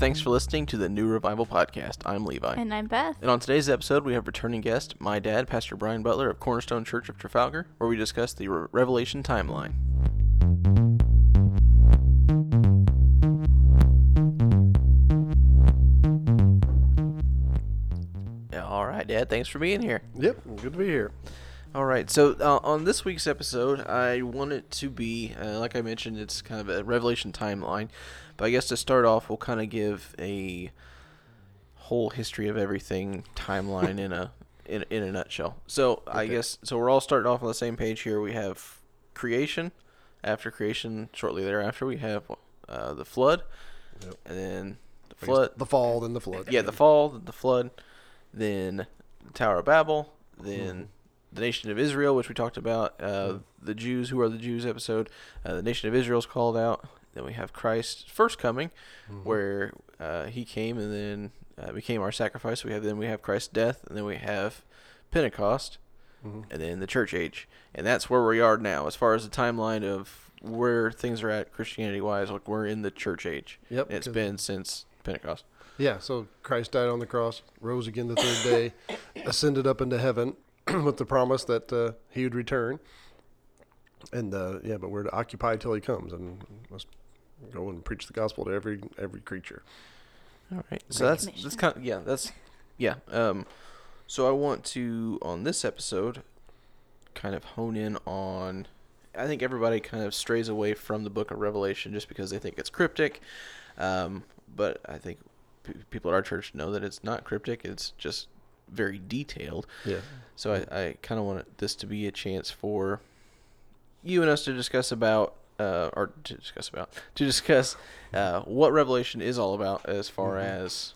Thanks for listening to the New Revival Podcast. I'm Levi. And I'm Beth. And on today's episode, we have returning guest, my dad, Pastor Brian Butler of Cornerstone Church of Trafalgar, where we discuss the Re- Revelation timeline. Yeah, All right, Dad. Thanks for being here. Yep, good to be here. All right. So uh, on this week's episode, I want it to be, uh, like I mentioned, it's kind of a Revelation timeline. But I guess to start off, we'll kind of give a whole history of everything timeline in a in, in a nutshell. So I guess so. We're all starting off on the same page here. We have creation. After creation, shortly thereafter, we have uh, the flood, Yep. and then the flood. the fall, then the flood. Yeah, the fall, then the flood, then the Tower of Babel, then the nation of Israel, which we talked about, uh, the Jews, who are the Jews episode. Uh, the nation of Israel is called out. Then we have Christ's first coming, where uh, he came and then uh, became our sacrifice. We have then we have Christ's death, and then we have Pentecost, Mhm. and then the church age, and that's where we are now as far as the timeline of where things are at Christianity wise. Like we're in the church age. Yep, and it's been since Pentecost. Yeah, so Christ died on the cross, rose again the third day, ascended up into heaven with the promise that uh, he would return. And uh, yeah, but we're to occupy till he comes and must go and preach the gospel to every every creature. All right. So that's that's kind of yeah, that's yeah. Um so I want to on this episode kind of hone in on I think everybody kind of strays away from the book of Revelation just because they think it's cryptic. Um but I think p- people at our church know that it's not cryptic, it's just very detailed. Yeah. So I, I kind of want this to be a chance for you and us to discuss about, uh, or to discuss about, to discuss uh, what Revelation is all about, as far Mhm. as,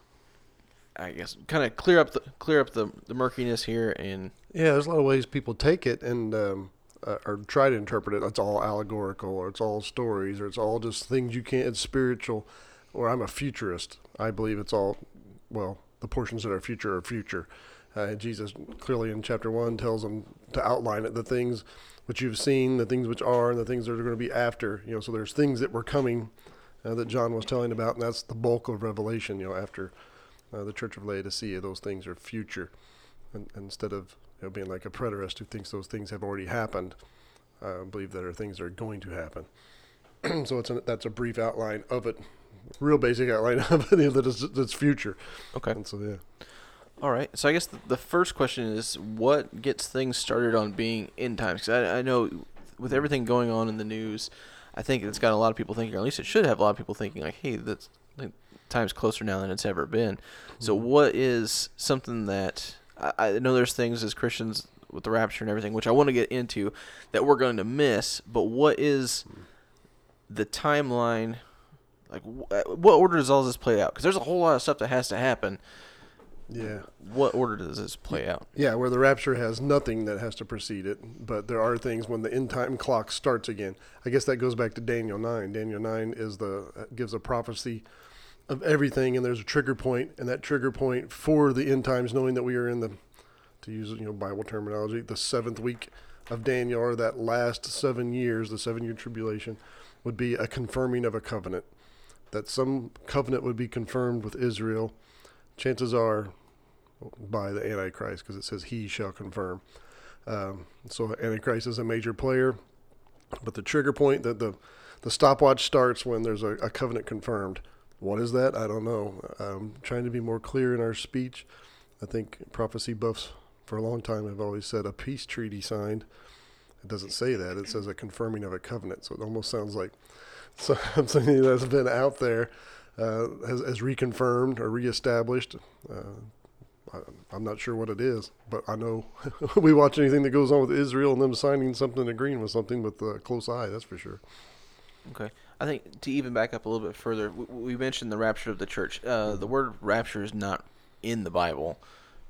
I guess, kind of clear up the clear up the, the murkiness here, and Yeah, there's a lot of ways people take it and um, uh, or try to interpret it. It's all allegorical, or it's all stories, or it's all just things you can't. It's spiritual, or I'm a futurist. I believe it's all well. The portions that are future are future. Uh, Jesus clearly in chapter one tells them to outline it, the things which you've seen, the things which are, and the things that are going to be after. You know, so there's things that were coming uh, that John was telling about, and that's the bulk of Revelation. You know, after uh, the Church of Laodicea, those things are future and, instead of you know, being like a preterist who thinks those things have already happened. uh, I believe that are things that are going to happen. so it's a, that's a brief outline of it, real basic outline of that is that's future. okay. And so yeah, All right. So I guess the, the first question is what gets things started on being end times? Because I, I know with everything going on in the news, I think it's got a lot of people thinking, or at least it should have a lot of people thinking, like, hey, that's like, time's closer now than it's ever been. So mm-hmm. what is something that I, I know there's things as Christians with the rapture and everything, which I want to get into, that we're going to miss. But what is mm-hmm. the timeline? Like, wh- uh, what order does all this play out? Because there's a whole lot of stuff that has to happen yeah, what order does this play out? yeah. Where the rapture has nothing that has to precede it, but there are things when the end time clock starts again. I guess that goes back to Daniel nine. Daniel nine is the uh, gives a prophecy of everything, and there's a trigger point, and that trigger point for the end times, knowing that we are in the, to use you know Bible terminology, the seventh week of Daniel, or that last seven years, the seven year tribulation, would be a confirming of a covenant, that some covenant would be confirmed with Israel. Chances are by the Antichrist, because it says he shall confirm. Um, so Antichrist is a major player, but the trigger point that the the stopwatch starts when there's a, a covenant confirmed. What is that? I don't know. Um, trying to be more clear in our speech. I think prophecy buffs for a long time have always said a peace treaty signed. It doesn't say that. It says a confirming of a covenant. So it almost sounds like something that's been out there uh, has, has reconfirmed or reestablished. Uh, I, I'm not sure what it is, but I know we watch anything that goes on with Israel and them signing something, agreeing with something with a close eye. That's for sure. Okay. I think to even back up a little bit further, we, we mentioned the rapture of the church. Uh, the word rapture is not in the Bible,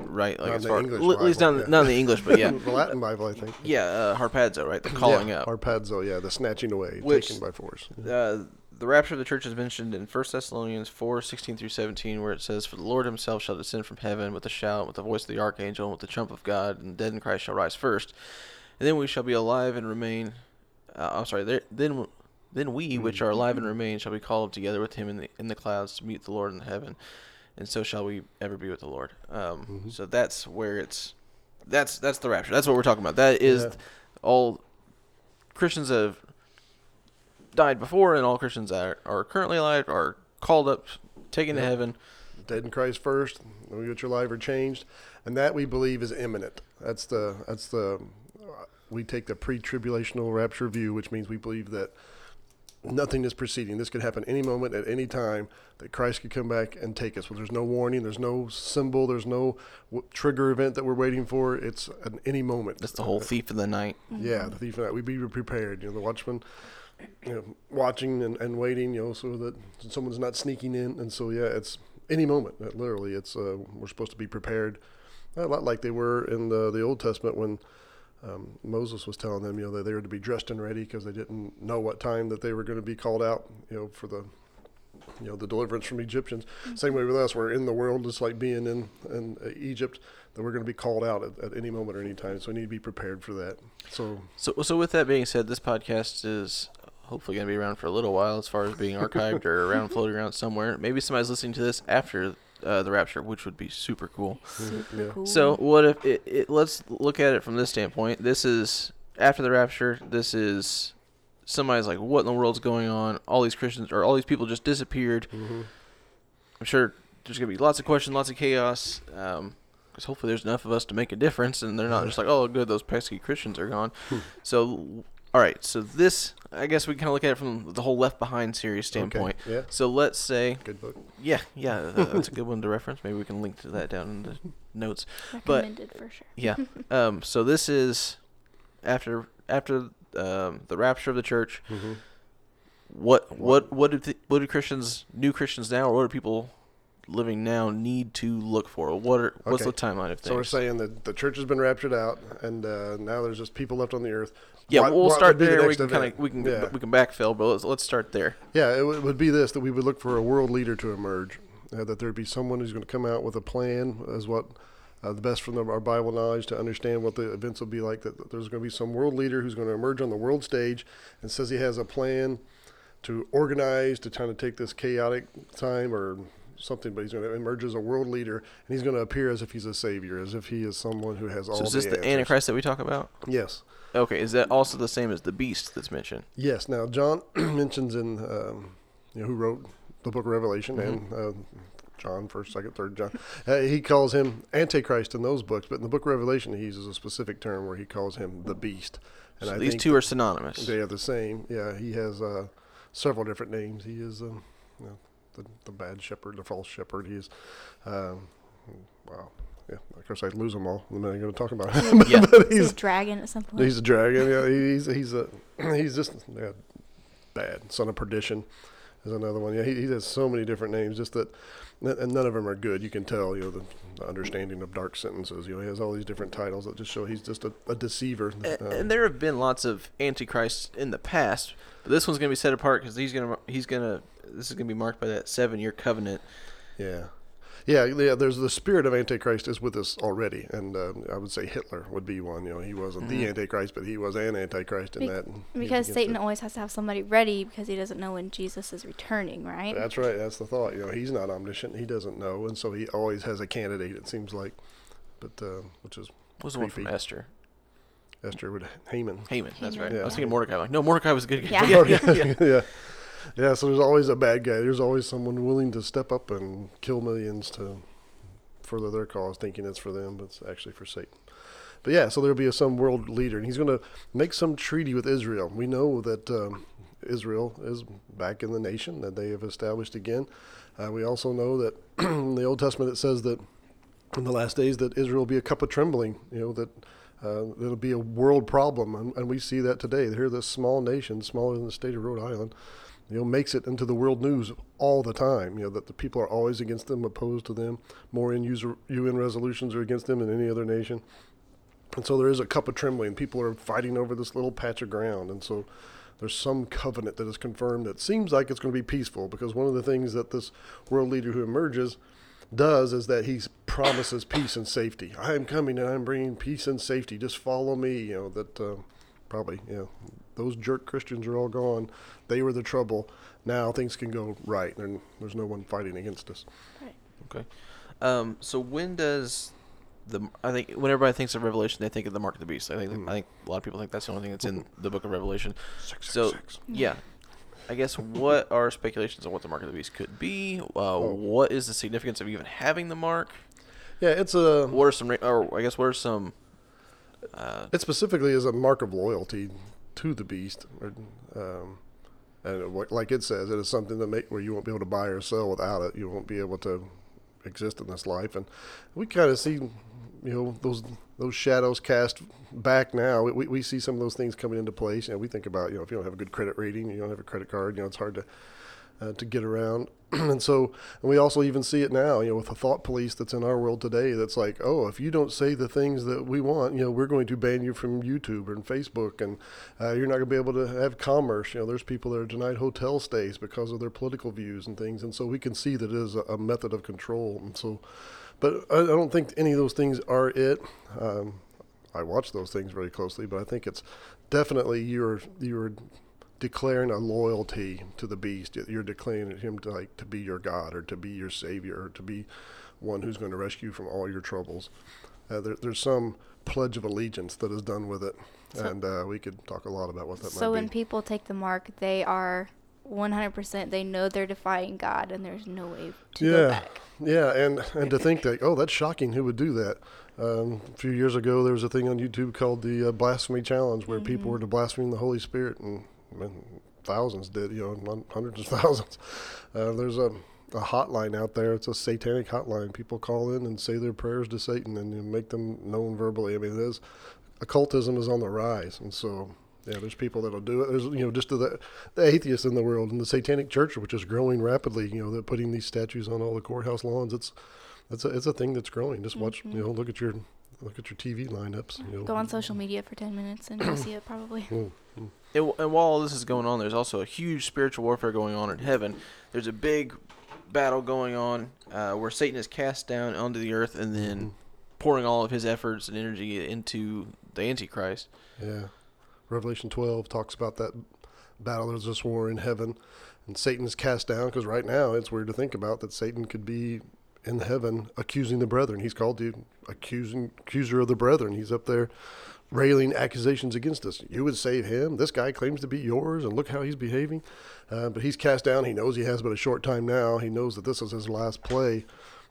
right? Like Not as far English at least not, yeah. not in the English, but yeah, the Latin Bible, I think. yeah, uh, harpazo, right? The calling yeah, up. Harpazo, yeah, the snatching away, Which- taken by force. uh, the rapture of the church is mentioned in 1 Thessalonians 4, 16 through 17, where it says, For the Lord himself shall descend from heaven with a shout, with the voice of the archangel, and with the trump of God, and the dead in Christ shall rise first. And then we shall be alive and remain. Uh, I'm sorry, there, then Then we, which are alive and remain, shall be called up together with him in the in the clouds to meet the Lord in heaven, and so shall we ever be with the Lord. Um, Mm-hmm. So that's where it's that's that's the rapture. That's what we're talking about. That is Yeah. all Christians have died before, and all Christians that are, are currently alive are called up, taken to heaven. dead in Christ first, then we get your life are changed, and that we believe is imminent. That's the that's the we take the pre-tribulational rapture view, which means we believe that nothing is preceding. This could happen any moment at any time that Christ could come back and take us. Well, there's no warning, there's no symbol, there's no w- trigger event that we're waiting for. It's at any moment. That's the whole thief of the night. Yeah, the thief of the night. We'd be prepared. You know, the watchman, you know, watching and, and waiting. You know, so that someone's not sneaking in. And so, yeah, it's any moment. uh, Literally, it's uh, we're supposed to be prepared. A lot like they were in the the Old Testament when um, Moses was telling them, you know, that they were to be dressed and ready because they didn't know what time that they were going to be called out. You know, for the you know the deliverance from Egyptians. Same way with us, we're in the world, just like being in in uh, Egypt. That we're going to be called out at, at any moment or any time. So we need to be prepared for that. So So, so with that being said, this podcast is hopefully going to be around for a little while as far as being archived or around floating around somewhere. Maybe somebody's listening to this after uh, the rapture, which would be super cool. Super yeah. cool. So, what if it, it? Let's look at it from this standpoint. This is after the rapture. This is somebody's like, what in the world's going on? All these Christians or all these people just disappeared. Mm-hmm. I'm sure there's gonna be lots of questions, lots of chaos. Um, because hopefully there's enough of us to make a difference, and they're not just like, oh, good, those pesky Christians are gone. Hmm. so, all right. So this, I guess we kind of look at it from the whole Left Behind series standpoint. Okay. Yeah. So let's say, Good book. yeah, yeah, uh, that's a good one to reference. Maybe we can link to that down in the notes. but- recommended for sure. Yeah. Um. So this is after after um, the rapture of the church. Mm-hmm. What what what do th- what do Christians, new Christians now, or what do people living now need to look for? What are what's Okay. the timeline of things? So we're saying that the church has been raptured out, and uh, now there's just people left on the earth. yeah, What- we'll what start be the there. We can kind of we can Yeah. we can backfill, but let's let's start there. Yeah, it w- would be this that we would look for a world leader to emerge. Uh, that there'd be someone who's going to come out with a plan, as what uh, the best from the, our Bible knowledge to understand what the events will be like. That, that there's going to be some world leader who's going to emerge on the world stage and says he has a plan to organize to kind of take this chaotic time or something, but he's going to emerge as a world leader and he's going to appear as if he's a savior, as if he is someone who has all So is this the. Antichrist that we talk about? Yes. Okay, is that also the same as the beast that's mentioned? Yes. Now, John mentions in um, you know who wrote the Book of Revelation and uh, John, first, second, third John. Uh, he calls him Antichrist in those books, but in the Book of Revelation, he uses a specific term where he calls him the Beast. And So I these two are synonymous. they are the same. Yeah, he has uh, several different names. He is um, you know, the the bad shepherd, the false shepherd. He's, is. Um, wow. Yeah, of course I lose them all. I'm not going to talk about him. Yeah. but He's he's a dragon at some point. He's a dragon. Yeah, he's he's a he's just yeah, bad. Son of perdition is another one. Yeah, he, he has so many different names. Just that, and none of them are good. You can tell. You know the, the understanding of dark sentences. You know he has all these different titles that just show he's just a, a deceiver. A- Um, and there have been lots of antichrists in the past, but this one's gonna be set apart because he's gonna he's gonna this is gonna be marked by that seven year covenant. yeah. Yeah, yeah. There's the spirit of Antichrist is with us already, and um, I would say Hitler would be one. You know, he wasn't the Mhm. Antichrist, but he was an Antichrist in Be- that. because Satan it. always has to have somebody ready because he doesn't know when Jesus is returning, right? That's right. That's the thought. You know, he's not omniscient. He doesn't know, and so he always has a candidate. It seems like, but uh, which is What was the one from Esther? Esther would Haman. Haman. That's right. Haman. I was Yeah. thinking Mordecai. Like, no, Mordecai was a good guy. Yeah. yeah, yeah, yeah. yeah. Yeah, so there's always a bad guy. There's always someone willing to step up and kill millions to further their cause, thinking it's for them, but it's actually for Satan. But yeah, so there'll be a, some world leader, and he's going to make some treaty with Israel. We know that um, Israel is back in the nation that they have established again. Uh, we also know that in the Old Testament it says that in the last days that Israel will be a cup of trembling. You know that uh, it'll be a world problem, and, and we see that today. Here, this small nation, smaller than the state of Rhode Island, you know, makes it into the world news all the time. You know that the people are always against them, opposed to them. More in user, UN resolutions are against them than any other nation. And so there is a cup of trembling. People are fighting over this little patch of ground, and so there's some covenant that is confirmed that seems like it's going to be peaceful. Because one of the things that this world leader who emerges does is that he promises peace and safety. I am coming and I'm bringing peace and safety. Just follow me. You know that uh, probably. Yeah, those jerk Christians are all gone. They were the trouble. Now things can go right, and there's no one fighting against us. Right. Okay. Um, so when does the I think when everybody thinks of Revelation, they think of the mark of the beast. I think Mm. I think a lot of people think that's the only thing that's in the book of Revelation. Six, So six, six. yeah, I guess what are speculations on what the mark of the beast could be? Uh, Oh. What is the significance of even having the mark? Yeah, it's a. What are some or I guess what are some uh, It specifically is a mark of loyalty to the beast, or, um, and what- like it says, it is something to make where you won't be able to buy or sell without it. You won't be able to exist in this life, and we kind of see, you know, those those shadows cast back now. We, we see some of those things coming into place. You know, we think about, you know, if you don't have a good credit rating, you don't have a credit card, you know, it's hard to uh, to get around. and so, and we also even see it now, you know, with the thought police that's in our world today. That's like, oh, if you don't say the things that we want, you know, we're going to ban you from YouTube and Facebook, and uh, you're not going to be able to have commerce. You know, there's people that are denied hotel stays because of their political views and things, and so we can see that it is a, a method of control. And so, but I, I don't think any of those things are it. Um, I watch those things very closely, but I think it's definitely you're you're declaring a loyalty to the beast. You're declaring him to like to be your God or to be your savior or to be one who's going to rescue you from all your troubles. Uh, there, there's some pledge of allegiance that is done with it, So- and uh, we could talk a lot about what that So when be. people take the mark, they are 100%. They know they're defying God, and there's no way to go Yeah. back. Yeah, and and to think that oh, that's shocking. Who would do that? Um, a few years ago, there was a thing on YouTube called the uh, Blasphemy Challenge, where people were to blaspheme the Holy Spirit, and, and thousands did. You know, hundreds of thousands. Uh, there's a a hotline out there. It's a satanic hotline. People call in and say their prayers to Satan and you make them known verbally. I mean, it is occultism is on the rise, and so yeah, there's people that'll do it. There's you know just the the atheists in the world and the Satanic Church, which is growing rapidly. You know, they're putting these statues on all the courthouse lawns. It's it's a it's a thing that's growing. Just watch you know look at your look at your TV lineups. You know, Go on social media for 10 minutes, and you'll see it probably. Mm, mm. And, and while all this is going on, there's also a huge spiritual warfare going on in heaven. There's a big battle going on uh, where Satan is cast down onto the earth and then pouring all of his efforts and energy into the Antichrist. Yeah. Revelation 12 talks about that battle. There's this war in heaven, and Satan is cast down because right now it's weird to think about that Satan could be in heaven accusing the brethren. He's called the accusing accuser of the brethren. He's up there railing accusations against us. You would save him. This guy claims to be yours, and look how he's behaving. Uh, but he's cast down. He knows he has but a short time now. He knows that this is his last play.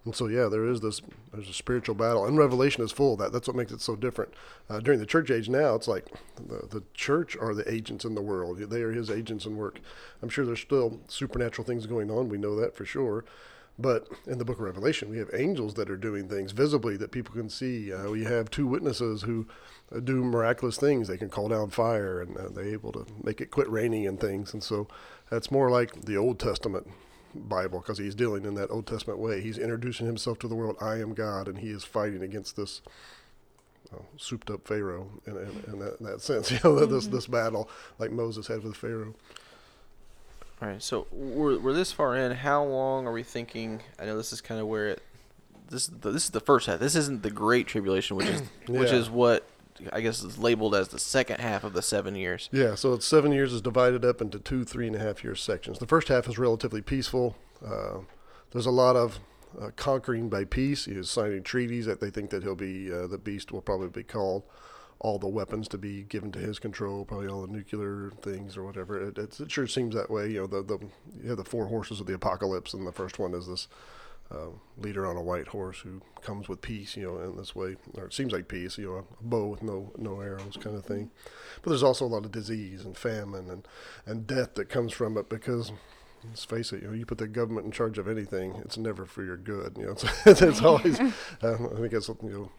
And so, yeah, there is this. There's a spiritual battle, and Revelation is full of that. That's what makes it so different. Uh, during the church age now, it's like the, the church are the agents in the world. They are His agents in work. I'm sure there's still supernatural things going on. We know that for sure. But in the book of Revelation, we have angels that are doing things visibly that people can see. Uh, we have two witnesses who uh, do miraculous things. They can call down fire, and uh, they're able to make it quit raining and things. And so that's more like the Old Testament Bible because he's dealing in that Old Testament way. He's introducing himself to the world. I am God, and he is fighting against this uh, souped up Pharaoh in, in, in, that, in that sense. You know, this this battle like Moses had with Pharaoh. All right, so we're, we're this far in. How long are we thinking? I know this is kind of where it. This is the, this is the first half. This isn't the Great Tribulation, which is which is what I guess is labeled as the second half of the seven years. Yeah, so it's seven years is divided up into two three and a half year sections. The first half is relatively peaceful. Uh, there's a lot of uh, conquering by peace. He is signing treaties that they think that he'll be uh, the beast will probably be called. All the weapons to be given to his control, probably all the nuclear things or whatever. It, it's, it sure seems that way. You know, the the you have the four horses of the apocalypse, and the first one is this uh, leader on a white horse who comes with peace, you know, in this way, or it seems like peace, you know, a bow with no no arrows, kind of thing. But there's also a lot of disease and famine and and death that comes from it because. Let's face it. You know, you put the government in charge of anything, it's never for your good. You know, it's, it's always. Um, I think that's you know,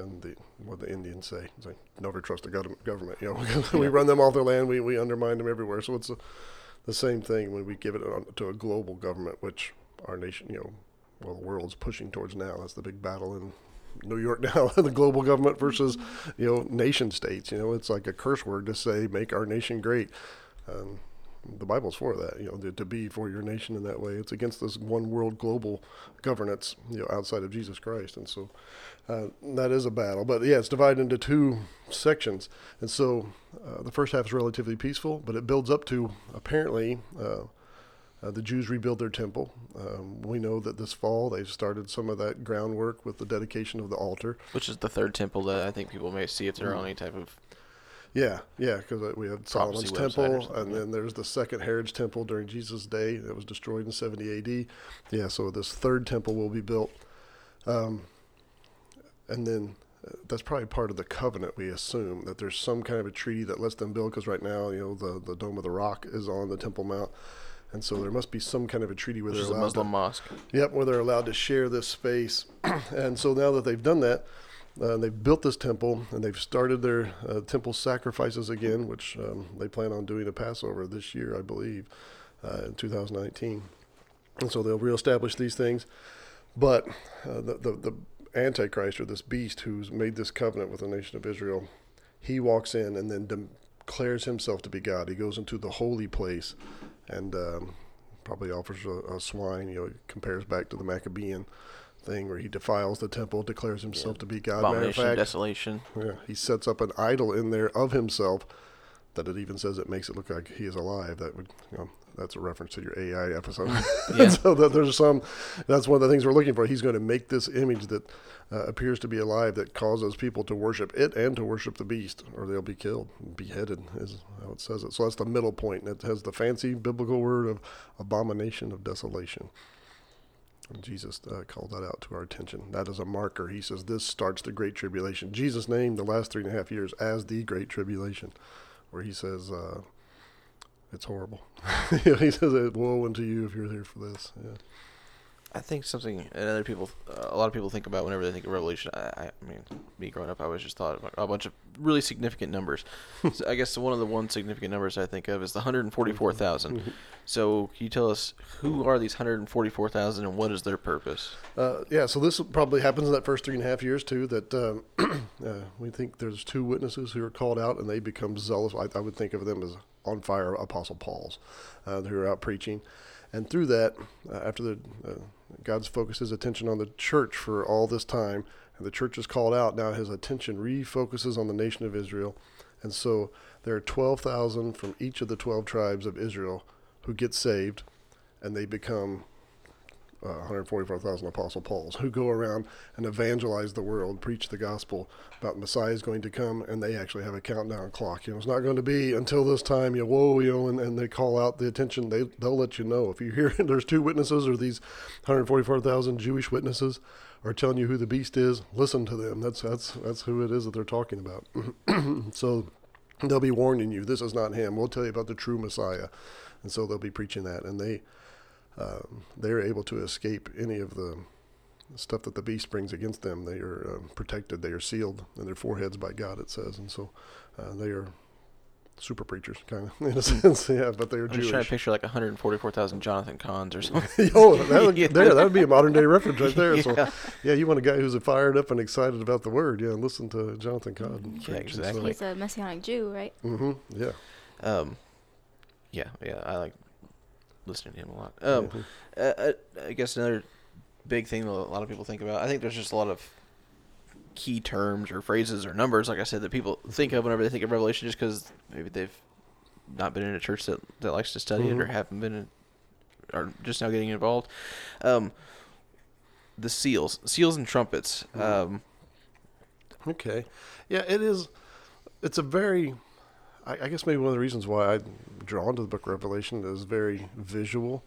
and the what the Indians say. It's like never trust the government. Government. You know, we run them off their land. We we undermine them everywhere. So it's a, the same thing when we give it on, to a global government, which our nation, you know, well, the world's pushing towards now. That's the big battle in New York now, the global government versus, you know, nation states. You know, it's like a curse word to say, make our nation great. Um, the Bible's for that. You know, to, be for your nation in that way. It's against this one world global governance. You know, outside of Jesus Christ, and so uh, that is a battle. But yeah, it's divided into two sections, and so uh, the first half is relatively peaceful, but it builds up to apparently. Uh, uh, the Jews rebuild their temple. Um, we know that this fall they've started some of that groundwork with the dedication of the altar. Which is the third temple that I think people may see if they're on any type of. Yeah, yeah, because we had Solomon's Prophecy website or temple, and yeah. then there's the second Herod's temple during Jesus' day that was destroyed in 70 AD. Yeah, so this third temple will be built. Um, and then uh, that's probably part of the covenant, we assume, that there's some kind of a treaty that lets them build, because right now, you know, the, the Dome of the Rock is on the Temple Mount. And so there must be some kind of a treaty where Which they're a allowed Muslim to, mosque. Yep, where they're allowed to share this space. and so now that they've done that, uh, they've built this temple and they've started their uh, temple sacrifices again, which um, they plan on doing a Passover this year, I believe, uh, in 2019. And so they'll reestablish these things. But uh, the, the, the Antichrist or this beast who's made this covenant with the nation of Israel, he walks in and then declares himself to be God. He goes into the holy place and um, probably offers a, a swine. You know, compares back to the Maccabean thing where he defiles the temple, declares himself to be God. Abomination, fact, desolation. yeah, he sets up an idol in there of himself that it even says it makes it look like he is alive. That would, you know, that's a reference to your AI episode. Yeah. so that there's some, that's one of the things we're looking for. He's going to make this image that uh, appears to be alive that causes people to worship it and to worship the beast, or they'll be killed, beheaded, is how it says it. So that's the middle point. It has the fancy biblical word of abomination of desolation. Jesus uh, called that out to our attention. That is a marker. He says this starts the Great Tribulation. Jesus named the last three and a half years as the Great Tribulation, where he says uh, it's horrible. he says, "Woe unto you if you're here for this." Yeah. I think something and other people, uh, a lot of people think about whenever they think of Revolution. I, I, mean, me growing up, I always just thought of a bunch of really significant numbers. so I guess one of the one significant numbers I think of is the 144,000. So can you tell us who are these 144,000 and what is their purpose? Uh, yeah, so this probably happens in that first three and a half years too. That um, uh, we think there's two witnesses who are called out, and they become zealous. I, I would think of them as on fire Apostle Pauls, uh, who are out preaching, and through that, uh, after the uh, God's focused His attention on the church for all this time, and the church is called out. Now His attention refocuses on the nation of Israel, and so there are twelve thousand from each of the twelve tribes of Israel who get saved, and they become uh, 144,000 apostle Pauls who go around and evangelize the world, preach the gospel about Messiah is going to come, and they actually have a countdown clock. You know, it's not going to be until this time. You know, whoa, you know, and, and they call out the attention. They they'll let you know if you hear there's two witnesses or these 144,000 Jewish witnesses are telling you who the beast is. Listen to them. That's that's that's who it is that they're talking about. so they'll be warning you this is not him. We'll tell you about the true Messiah, and so they'll be preaching that, and they um, they're able to escape any of the stuff that the beast brings against them. They are um, protected. They are sealed in their foreheads by God. It says, and so uh, they are super preachers, kind of in a sense. Yeah, but they are I'm just trying to picture like 144,000 Jonathan Cahns or something. oh, that would, Yeah. there, that would be a modern day reference right there. So, Yeah. yeah, you want a guy who's fired up and excited about the word. Yeah, listen to Jonathan Cahn. Yeah, exactly. He's a messianic Jew, right? Mm-hmm, Yeah. Um, yeah, yeah, I like listening to him a lot. Um, Mhm. uh, I guess another big thing that a lot of people think about. I think there's just a lot of key terms or phrases or numbers, like I said, that people think of whenever they think of Revelation, just because maybe they've not been in a church that, that likes to study it or Mhm. haven't been, in, or just now getting involved. Um, the seals, seals and trumpets. Mhm. Um, Okay. Yeah, it is. It's a very. I, I guess maybe one of the reasons why I'm drawn to the Book of Revelation is very visual.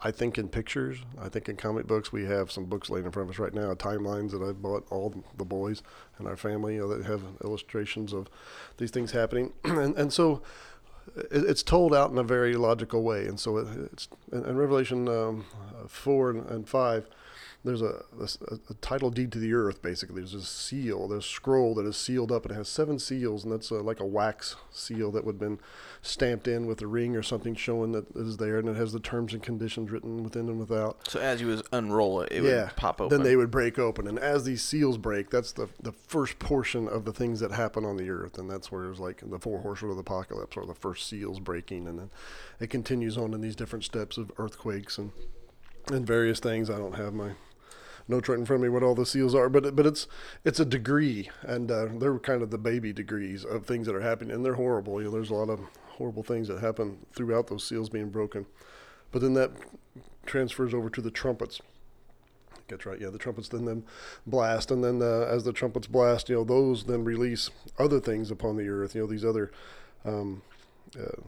I think in pictures. I think in comic books. We have some books laying in front of us right now, timelines that I've bought all the boys in our family you know, that have illustrations of these things happening, and and so it, it's told out in a very logical way. And so it, it's in, Revelation um, four and, and five. There's a, a, a title deed to the earth. Basically, there's a seal, there's a scroll that is sealed up. And it has seven seals, and that's uh like a wax seal that would have been stamped in with a ring or something showing that it is there, and it has the terms and conditions written within and without. So as you unroll it, it yeah, would pop open. Then they would break open, and as these seals break, that's the the first portion of the things that happen on the earth, and that's where it's like the four horsemen of the apocalypse, or the first seals breaking, and then it continues on in these different steps of earthquakes and and various things. I don't have my notes right in front of me what all the seals are, but but it's it's a degree, and uh, they're kind of the baby degrees of things that are happening, and they're horrible. You know, there's a lot of horrible things that happen throughout those seals being broken, but then that transfers over to the trumpets. That's right. Yeah, the trumpets then then blast, and then uh, as the trumpets blast, you know, those then release other things upon the earth. You know, these other um, uh,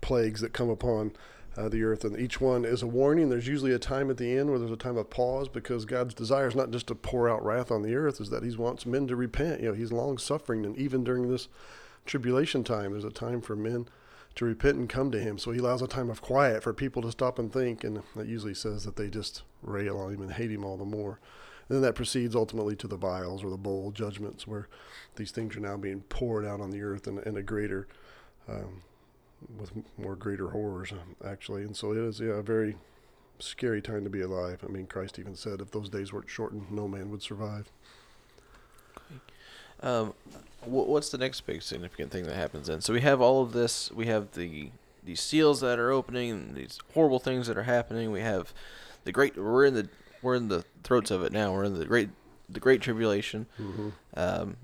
plagues that come upon uh, the earth, and each one is a warning. There's usually a time at the end where there's a time of pause because God's desire is not just to pour out wrath on the earth, is that He wants men to repent. You know, He's long suffering, and even during this tribulation time, there's a time for men to repent and come to Him. So He allows a time of quiet for people to stop and think, and that usually says that they just rail on Him and hate Him all the more. And then that proceeds ultimately to the vials or the bowl judgments, where these things are now being poured out on the earth in, in a greater. Um, with more greater horrors, actually. And so it is yeah, a very scary time to be alive. I mean, Christ even said if those days weren't shortened, no man would survive. Um, wh- what's the next big significant thing that happens then? So we have all of this. We have the these seals that are opening, these horrible things that are happening. We have the great. We're in the we're in the throats of it now. We're in the great the great tribulation. Mm-hmm. Um,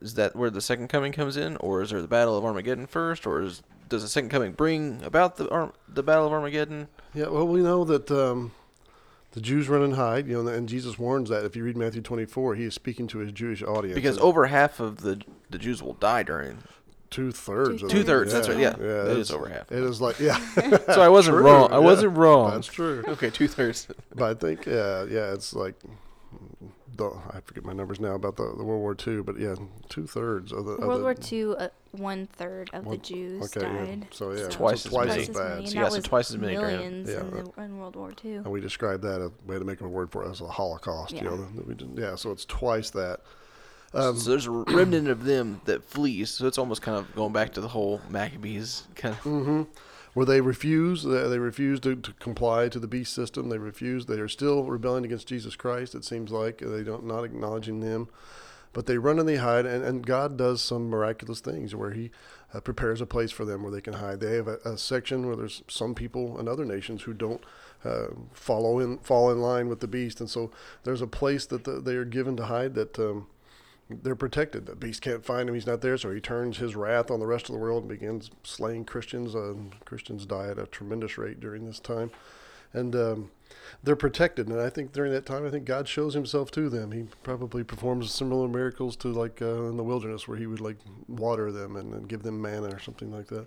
is that where the second coming comes in, or is there the battle of Armageddon first, or is does the second coming bring about the Ar- the battle of Armageddon? Yeah, well, we know that um, the Jews run and hide, you know, and Jesus warns that if you read Matthew 24, he is speaking to his Jewish audience. Because And over half of the the Jews will die during. two thirds, Two thirds, that's right, yeah. That it's- over half. It is like, yeah, So I wasn't True, wrong. I yeah. wasn't wrong. that's true. Okay, two thirds. But I think, yeah, yeah, it's like, the, I forget my numbers now about the, the World War II, but yeah, two thirds of the of World the, War II, uh, one third of One- the Jews okay, yeah. died. So yeah, So Twice so as twice as as bad. many, So that yeah, so twice as many drowned. millions Yeah, in, that- the, in World War II. And we describe that, uh, we had to make a word for it as a Holocaust. You Yeah. know, that we did, yeah, so it's twice that. so Um, there's a remnant of them that flees. So it's almost kind of going back to the whole Maccabees kind of. hmm Where they refuse, they, refuse to, to comply to the beast system. They refuse. They are still rebelling against Jesus Christ. It seems like they don't not acknowledging Him, but they run and they hide. And, and God does some miraculous things where He uh, prepares a place for them where they can hide. They have a, a section where there's some people in other nations who don't uh, follow in fall in line with the beast, and so there's a place that the, they are given to hide that. Um, they're protected. The beast can't find him. He's not there, so he turns his wrath on the rest of the world and begins slaying Christians. Uh, Christians die at a tremendous rate during this time, and um, they're protected. And I think during that time, I think God shows Himself to them. He probably performs similar miracles to like uh, in the wilderness, where He would like water them and, and give them manna or something like that.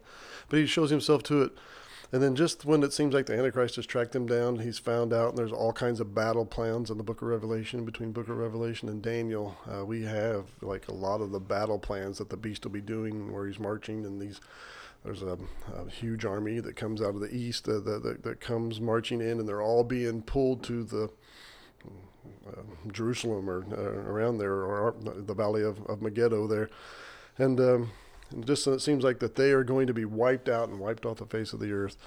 But He shows Himself to it. And then just when it seems like the Antichrist has tracked him down, he's found out, and there's all kinds of battle plans in the Book of Revelation. Between Book of Revelation and Daniel, uh, we have like a lot of the battle plans that the beast will be doing, where he's marching, and these there's a, a huge army that comes out of the east uh, that, that that comes marching in, and they're all being pulled to the uh, Jerusalem or uh, around there, or the valley of, of Megiddo there, and. Um, and just it seems like that they are going to be wiped out and wiped off the face of the earth.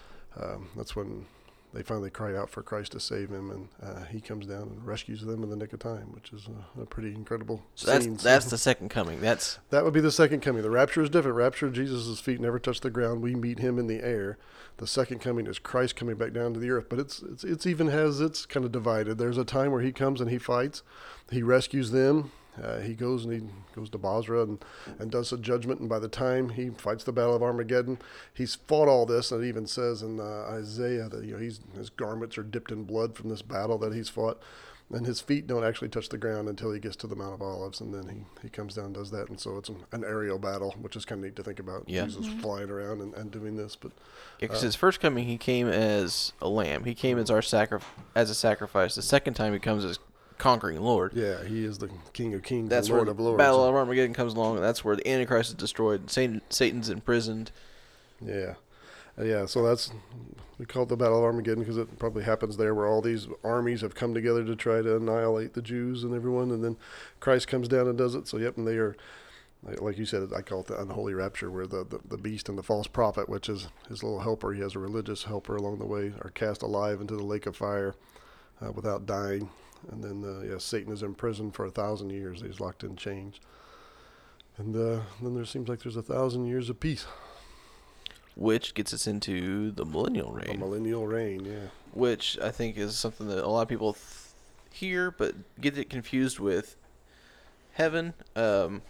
Um, that's when they finally cry out for Christ to save him, and uh, he comes down and rescues them in the nick of time, which is a, a pretty incredible So that's scene. that's the second coming. That's That would be the second coming. The rapture is different. Rapture, Jesus' feet never touch the ground. We meet him in the air. The second coming is Christ coming back down to the earth. But it's it's, it's even has it's kind of divided. There's a time where he comes and he fights. He rescues them. Uh, he goes and he goes to Bozrah and, and does a judgment. And by the time he fights the battle of Armageddon, he's fought all this. And it even says in uh, Isaiah that you know he's, his garments are dipped in blood from this battle that he's fought and his feet don't actually touch the ground until he gets to the Mount of Olives, and then he, he comes down and does that, and so it's an, an aerial battle, which is kind of neat to think about. Yeah. Jesus flying around and, and doing this, but because Uh, his first coming he came as a lamb. He came as our sacri- as a sacrifice. The second time he comes as conquering Lord. yeah, he is the King of Kings, That's and Lord where of the Lords. Battle of Armageddon comes along. and That's where the Antichrist is destroyed. Satan, Satan's imprisoned. yeah, Uh, yeah, so that's we call it the Battle of Armageddon because it probably happens there where all these armies have come together to try to annihilate the Jews and everyone, and then Christ comes down and does it. So yep, and they are like- like you said, I call it the unholy rapture, where the, the, the beast and the false prophet, which is his little helper, he has a religious helper along the way, are cast alive into the lake of fire uh, without dying. And then, uh, yeah, Satan is imprisoned for a thousand years. He's locked in chains. And uh, then there seems like there's a thousand years of peace, Which gets us into the millennial reign. The millennial reign. Yeah, which I think is something that a lot of people th- hear but get it confused with heaven. Um,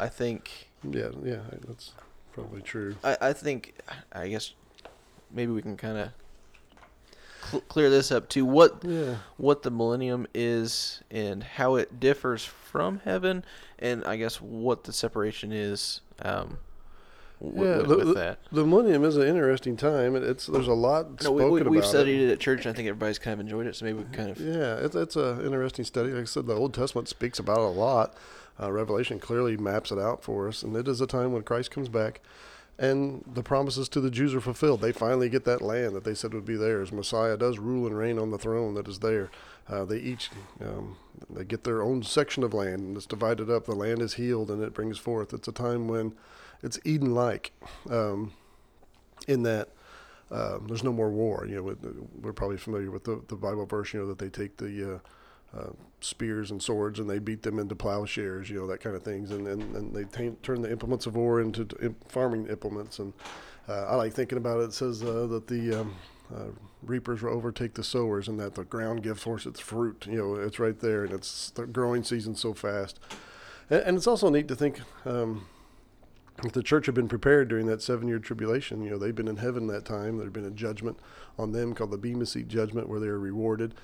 I think yeah, yeah. That's probably true. I, I think I guess maybe we can kind of cl- clear this up too. What Yeah, what the millennium is and how it differs from heaven, and I guess what the separation is. Um, w- Yeah, with, the- with that. the millennium is an interesting time. It's there's a lot No, we, spoken we, about. we've it. studied it. at church, and I think everybody's kind of enjoyed it. So maybe we kind of Yeah, it's it's an interesting study. Like I said, the Old Testament speaks about it a lot. Uh, Revelation clearly maps it out for us, and it is a time when Christ comes back, and the promises to the Jews are fulfilled. They finally get that land that they said would be theirs. Messiah does rule and reign on the throne that is there. Uh, they each um, they get their own section of land, and it's divided up. The land is healed, and it brings forth. It's a time when it's Eden-like, um, in that. Um, there's no more war. You know, we're probably familiar with the, the Bible verse. You know that they take the uh, spears and swords and they beat them into plowshares. You know that kind of things, and and, and they t- turn the implements of war into t- farming implements. And uh, I like thinking about it. It says uh, that the um, uh, reapers will overtake the sowers, and that the ground gives forth its fruit. You know, it's right there, and it's the growing season so fast. And, and it's also neat to think. Um, if the church had been prepared during that seven year tribulation, you know, they've been in heaven that time. There'd been a judgment on them called the Bema Seat judgment where they were rewarded.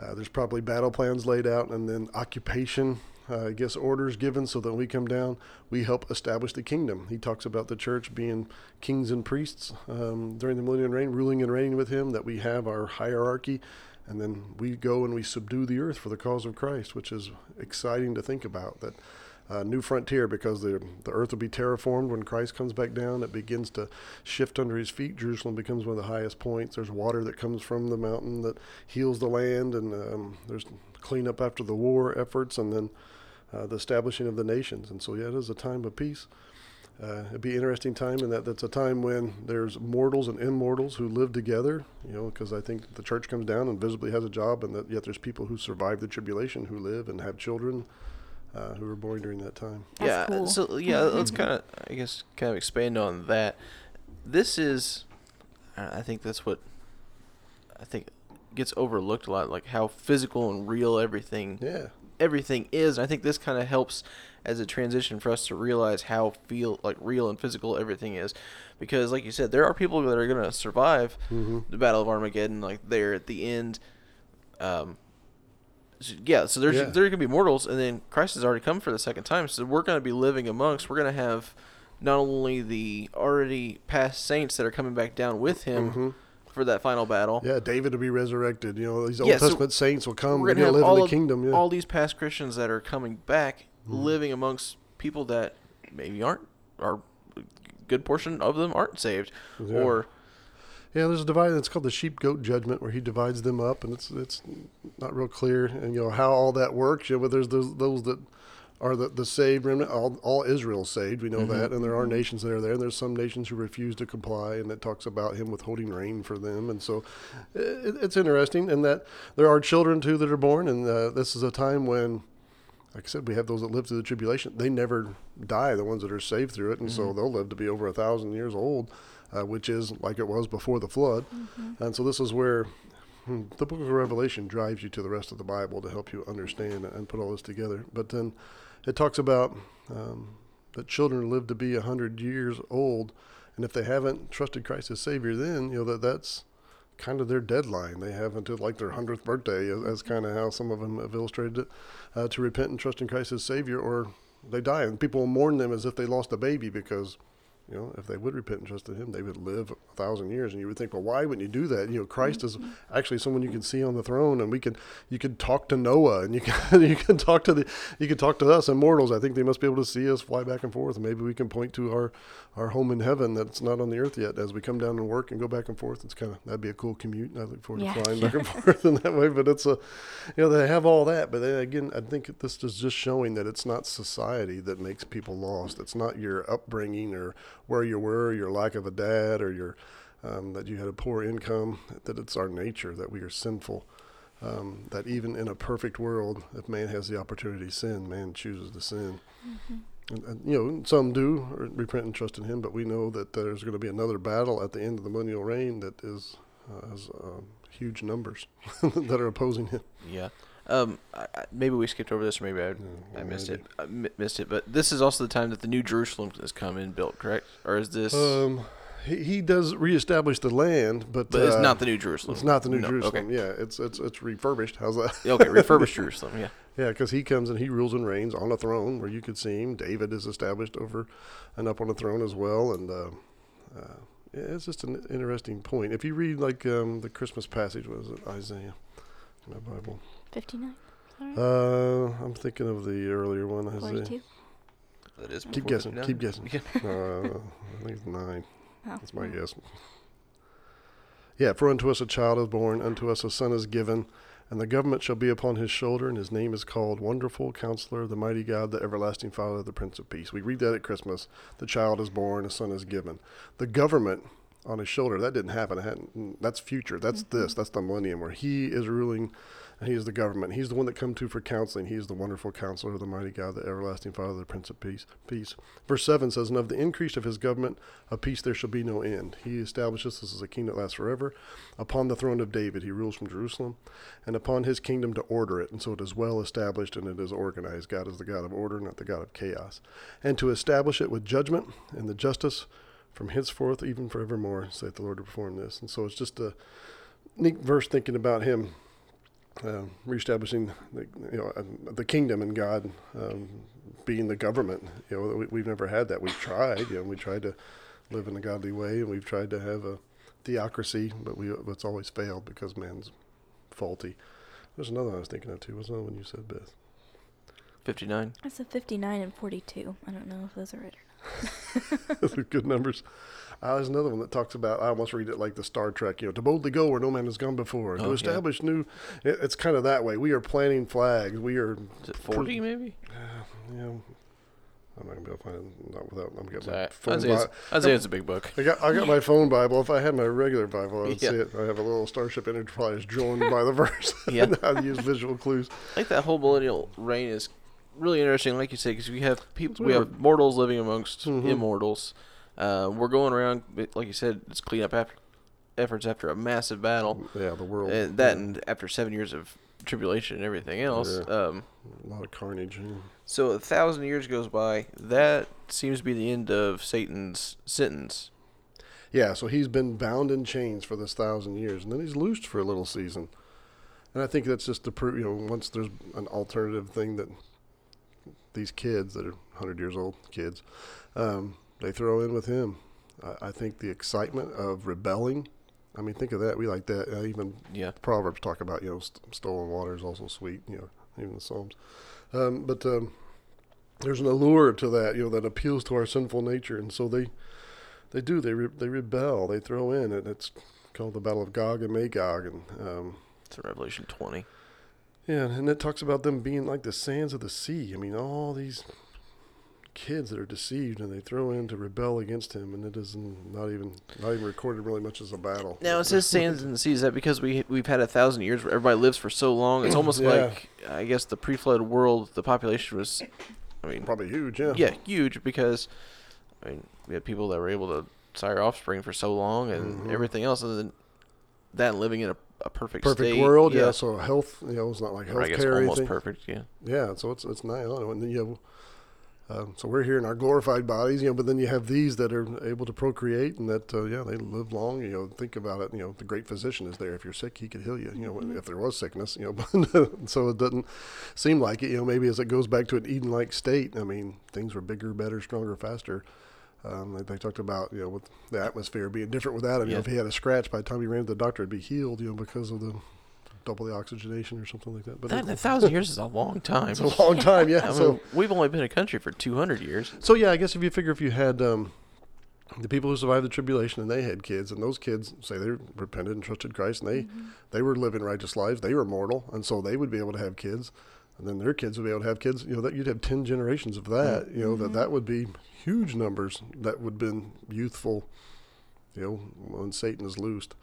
Uh, there's probably battle plans laid out and then occupation, uh, I guess, orders given so that when we come down, we help establish the kingdom. He talks about the church being kings and priests um, during the millennium reign, ruling and reigning with him, that we have our hierarchy. And then we go and we subdue the earth for the cause of Christ, which is exciting to think about. That uh, new frontier because the the earth will be terraformed when Christ comes back down. It begins to shift under his feet. Jerusalem becomes one of the highest points. There's water that comes from the mountain that heals the land, and um, there's cleanup after the war efforts, and then uh, the establishing of the nations. And so, yeah, it is a time of peace. Uh, it'd be an interesting time, and that that's a time when there's mortals and immortals who live together. You know, because I think the church comes down and visibly has a job, and that yet there's people who survive the tribulation who live and have children uh, who were born during that time. That's yeah. cool. So yeah, let's kind of I guess kind of expand on that. This is, I I think that's what I think gets overlooked a lot, like how physical and real everything Yeah. everything is. I think this kind of helps as a transition for us to realize how feel like real and physical everything is, because like you said, there are people that are gonna survive Mm-hmm. the Battle of Armageddon, like there at the end. Um, so- yeah, so there's Yeah. there can be mortals, and then Christ has already come for the second time. So we're gonna be living amongst. We're gonna have not only the already past saints that are coming back down with him Mhm. for that final battle. Yeah, David will be resurrected. You know, these Old Yeah, so Testament saints will come. we're gonna going live in the of, kingdom. Yeah. all these past Christians that are coming back, Mhm. living amongst people that maybe aren't, or a good portion of them aren't saved, Yeah. or Yeah, there's a divide. It's called the sheep goat judgment, where he divides them up, and it's it's not real clear, and you know how all that works. You know, but there's those those that are the, the saved remnant. All, all Israel saved, we know Mhm. that, and there are nations that are there. And there's some nations who refuse to comply, and it talks about him withholding rain for them. And so, it, it's interesting, and that there are children too that are born, and uh, this is a time when. Like I said, we have those that live through the tribulation. They never die, the ones that are saved through it, and so Mhm. they'll live to be over a thousand years old, uh, which is like it was before the flood. And so this is where hmm, the book of Revelation drives you to the rest of the Bible to help you understand and put all this together. But then it talks about um, that children live to be a hundred years old, and if they haven't trusted Christ as Savior, then you know that that's kind of their deadline. They have until like their hundredth birthday, as, as kind of how some of them have illustrated it, uh, to repent and trust in Christ as Savior, or they die, and people will mourn them as if they lost a baby because You know, if they would repent and trust in Him, they would live a thousand years. And you would think, well, why wouldn't you do that? You know, Christ is actually someone you can see on the throne, and we can you can talk to Noah, and you can you can talk to the you can talk to us immortals. I think they must be able to see us fly back and forth, and maybe we can point to our our home in heaven that's not on the earth yet. As we come down and work and go back and forth, it's kind of that'd be a cool commute. I look forward Yeah. to flying back and forth in that way. But it's a you know they have all that, but then again, I think this is just showing that it's not society that makes people lost. It's not your upbringing or where you were, your lack of a dad, or your um, that you had a poor income. That it's our nature that we are sinful. Um, that even in a perfect world, if man has the opportunity to sin, man chooses to sin. And, and, you know, some do repent and trust in Him, but we know that there's going to be another battle at the end of the millennial reign that is uh, has um, huge numbers that are opposing Him. Yeah. Um, I, maybe we skipped over this, or maybe I, I missed it. I mi- missed it. But this is also the time that the New Jerusalem has come and built, correct? Or is this? Um, he, he does reestablish the land, but, but it's uh, not the New Jerusalem. It's not the New No, Jerusalem. Okay. Yeah, it's it's it's refurbished. How's that? okay, refurbished Jerusalem. Yeah. Yeah, because he comes and he rules and reigns on a throne where you could see him. David is established over and up on a throne as well, and uh, uh, yeah, it's just an interesting point. If you read like um, the Christmas passage, what is it? Isaiah, my Bible. 59. Sorry. Uh, I'm thinking of the earlier one. Isaiah. 42. That is Keep before guessing. 59. Keep guessing. Uh, I think it's nine. Oh, That's my yeah. guess. Yeah, for unto us a child is born, unto us a son is given, and the government shall be upon his shoulder, and his name is called Wonderful Counselor, the Mighty God, the Everlasting Father, the Prince of Peace. We read that at Christmas. The child is born, a son is given. The government on his shoulder, that didn't happen. Hadn't, mm, that's future. That's mm-hmm. this. That's the millennium where he is ruling and he is the government. He's the one that come to for counseling. He is the wonderful counselor, the mighty God, the everlasting Father, the Prince of Peace. Peace. Verse seven says, "And of the increase of his government, of peace there shall be no end. He establishes this as a kingdom that lasts forever. Upon the throne of David, he rules from Jerusalem, and upon his kingdom to order it. And so it is well established and it is organized. God is the God of order, not the God of chaos. And to establish it with judgment and the justice from henceforth, even forevermore, saith the Lord to perform this. And so it's just a neat verse thinking about him uh, reestablishing the, you know uh, the kingdom and God um, being the government. You know, we, we've never had that. We've tried. You know, we tried to live in a godly way, and we've tried to have a theocracy, but we it's always failed because man's faulty. There's another one I was thinking of too. What's another one you said, Beth? 59. I said 59 and 42. I don't know if those are right or Those are good numbers. Uh, there's another one that talks about. I almost read it like the Star Trek. You know, to boldly go where no man has gone before, Oh, to yeah. establish new. It, it's kind of that way. We are planting flags. We are. Is it 40 maybe? You know, I'm not gonna be able to find it not without. I'm getting my Sorry. phone. Isaiah's, Bi- Isaiah's a big book. I got I got my phone Bible. If I had my regular Bible, I would Yeah. see it. I have a little Starship Enterprise joined by the verse. Yeah. to use visual clues. I think that whole millennial reign is really interesting, like you said, because we have people, we have mortals living amongst Mhm. immortals. Uh, we're going around, like you said, it's cleanup after efforts after a massive battle, Yeah, the world. and that, yeah, and after seven years of tribulation and everything else. Yeah. Um, a lot of carnage. yeah. so a thousand years goes by. That seems to be the end of Satan's sentence. Yeah, so he's been bound in chains for this thousand years, and then he's loosed for a little season. And I think that's just to prove, you know, once there's an alternative thing that these kids that are 100 years old, kids, um, they throw in with him. I, I think the excitement of rebelling, I mean, think of that. We like that. Uh, even Yeah. Proverbs talk about, you know, st- stolen water is also sweet, you know, even the Psalms. Um, but um, there's an allure to that, you know, that appeals to our sinful nature. And so they, they do. They re- they rebel. They throw in, and it's called the Battle of Gog and Magog. And um, It's in Revelation 20. Yeah, and it talks about them being like the sands of the sea. I mean, all these kids that are deceived, and they throw in to rebel against him, and it is not even not even recorded really much as a battle. Now it says sands in the sea. Is that because we we've had a thousand years where everybody lives for so long? It's almost Yeah. like I guess the pre-flood world, the population was, I mean, probably huge. Yeah. yeah, huge because I mean we had people that were able to sire offspring for so long and Mhm. everything else, and then that living in a, a perfect Perfect state, world. Yeah. So health, you know, it's not like health care almost anything. perfect. Yeah, Yeah, so it's it's nice. And then you have, um, so we're here in our glorified bodies, you know, but then you have these that are able to procreate and that, uh, yeah, they live long. You know, think about it. You know, the great physician is there. If you're sick, he could heal you. You know, if there was sickness, you know, so it doesn't seem like it. You know, maybe as it goes back to an Eden-like state. I mean, things were bigger, better, stronger, faster. Um, they, they talked about you know with the atmosphere being different with Adam. You know, Yeah. if he had a scratch by the time he ran to the doctor, it'd be healed. You know, because of the double the oxygenation or something like that. But That, a thousand years is a long time. it's a long time. Yeah. I mean, so we've only been a country for 200 years. so yeah, I guess if you figure if you had um, the people who survived the tribulation and they had kids, and those kids say they repented and trusted Christ, and they they were living righteous lives, they were mortal, and so they would be able to have kids, and then their kids would be able to have kids. You know that you'd have ten generations of that. Mm-hmm. You know that mm-hmm. that would be huge numbers that would have been youthful. You know when Satan is loosed.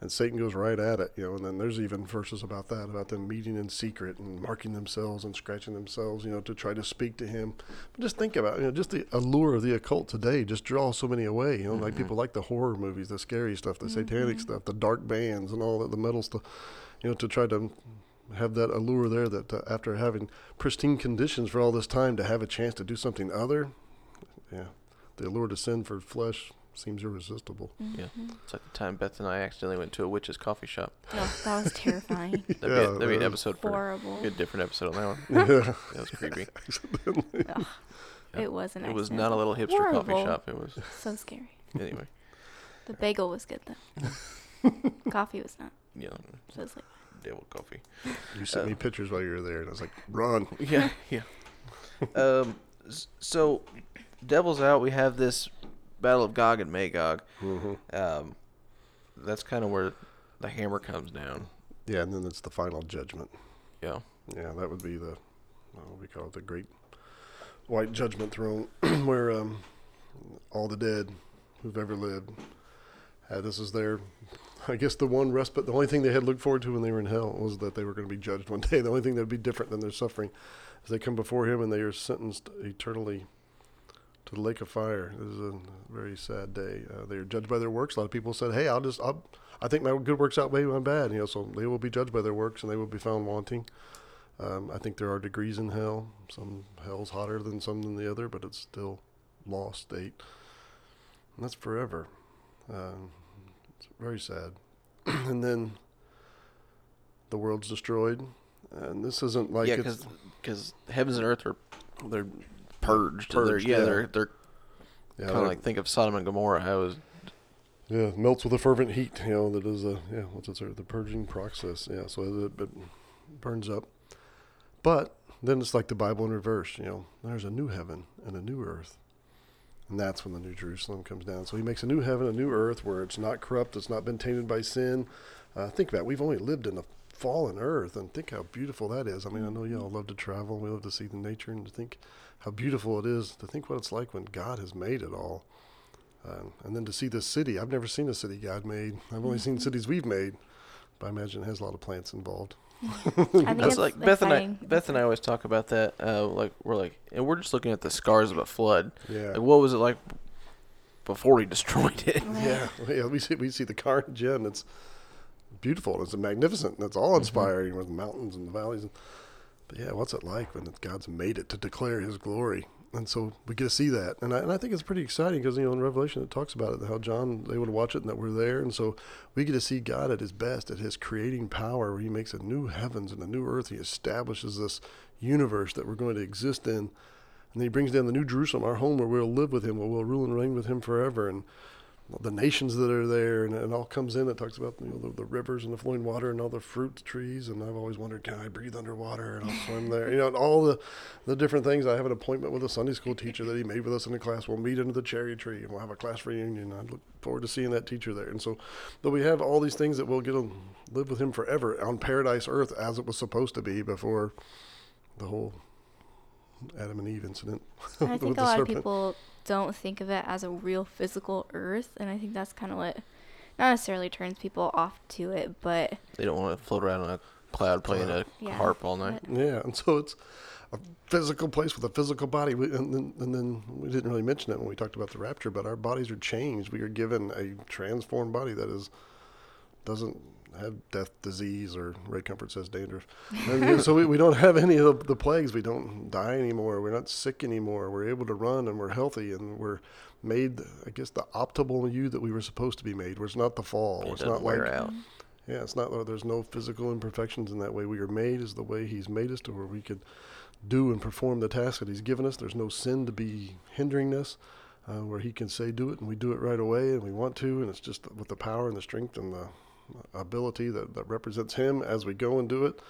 And Satan goes right at it, you know. And then there's even verses about that, about them meeting in secret and marking themselves and scratching themselves, you know, to try to speak to him. But just think about, you know, just the allure of the occult today just draws so many away. You know, like mm-hmm. people like the horror movies, the scary stuff, the satanic stuff, the dark bands, and all that, the metal stuff. You know, to try to have that allure there that uh, after having pristine conditions for all this time, to have a chance to do something other, yeah, the allure to sin for flesh seems irresistible. Yeah. It's like the time Beth and I accidentally went to a witch's coffee shop. No, that was terrifying. That'd, be, Yeah, a, that'd be an that episode for Horrible. a different episode on that one. yeah. That was creepy. Yeah. It was an It was not a little hipster coffee shop. It was So scary. anyway. The bagel was good though. Coffee was not. Yeah, So it's like devil coffee. You sent me Uh, pictures while you were there, and I was like, "Run!" Yeah, yeah. um, so Devil's out. We have this battle of Gog and Magog. hmm Um, that's kind of where the hammer comes down. Yeah, and then it's the final judgment. Yeah. Yeah, that would be the what we call it, the great white judgment throne, where um, all the dead who've ever lived had this is their, I guess the one respite. The only thing they had looked forward to when they were in hell was that they were going to be judged one day. The only thing that would be different than their suffering is they come before Him and they are sentenced eternally to the lake of fire. This is a very sad day. Uh, they are judged by their works. A lot of people said, "Hey, I'll just, I'll, I think my good works outweigh my bad." You know, so they will be judged by their works and they will be found wanting. Um, I think there are degrees in hell. Some hell's hotter than some than the other, but it's still lost state. And that's forever. Um, it's very sad. and then the world's destroyed. And this isn't like yeah, it's, because heavens and earth are they're purged. they're, Purged, yeah, yeah. they're they're yeah, kind of like think of Sodom and Gomorrah. How it was yeah, melts with a fervent heat. You know that is a yeah. What's it? The purging process. Yeah, so it, it burns up. But then it's like the Bible in reverse. You know, there's a new heaven and a new earth, and that's when the New Jerusalem comes down. So He makes a new heaven, a new earth, where it's not corrupt, it's not been tainted by sin. Uh, think about it. we've only lived in a fallen earth, and think how beautiful that is. I mean, I know y'all love to travel, and we love to see the nature, and to think how beautiful it is to think what it's like when God has made it all. Um, and then to see this city, I've never seen a city God made. I've only seen cities we've made, but I imagine it has a lot of plants involved. I think That's like Beth and I. Beth and I always talk about that. Uh, like we're like, and we're just looking at the scars of a flood. Yeah. Like, what was it like before he destroyed it? Yeah, yeah. We see we see the Carnegie, and it's beautiful. It's magnificent. and It's all inspiring with the mountains and the valleys. And, but yeah, what's it like when God's made it to declare His glory? And so we get to see that, and I, and I think it's pretty exciting because you know in Revelation it talks about it how John they would watch it and that we're there, and so we get to see God at His best at His creating power, where He makes a new heavens and a new earth. He establishes this universe that we're going to exist in, and He brings down the new Jerusalem, our home, where we'll live with Him, where we'll rule and reign with Him forever, and the nations that are there, and it all comes in. It talks about you know, the, the rivers and the flowing water and all the fruit trees. And I've always wondered, can I breathe underwater and I'll swim there? You know, and all the the different things. I have an appointment with a Sunday school teacher that he made with us in the class. We'll meet under the cherry tree and we'll have a class reunion. I look forward to seeing that teacher there. And so, though we have all these things that we'll get to live with him forever on paradise earth as it was supposed to be before the whole Adam and Eve incident. I with think the a lot of serpent. people don't think of it as a real physical earth, and I think that's kind of what not necessarily turns people off to it, but They don't want to float around on a cloud playing a Yeah. harp all night. Yeah, and so it's a physical place with a physical body. We, and, then, and then we didn't really mention it when we talked about the rapture, but our bodies are changed. We are given a transformed body that is doesn't have death, disease, or Ray Comfort says dandruff. And, so we, we don't have any of the, the plagues. We don't die anymore. We're not sick anymore. We're able to run and we're healthy and we're made, I guess, the optimal you that we were supposed to be made. Where it's not the fall. It it's wear like out. yeah, it's not that there's no physical imperfections in that way. We are made as the way He's made us to where we could do and perform the task that He's given us. There's no sin to be hindering us. uh, where He can say, "Do it," and we do it right away, and we want to, and it's just with the power and the strength and the ability that, that represents Him as we go and do it.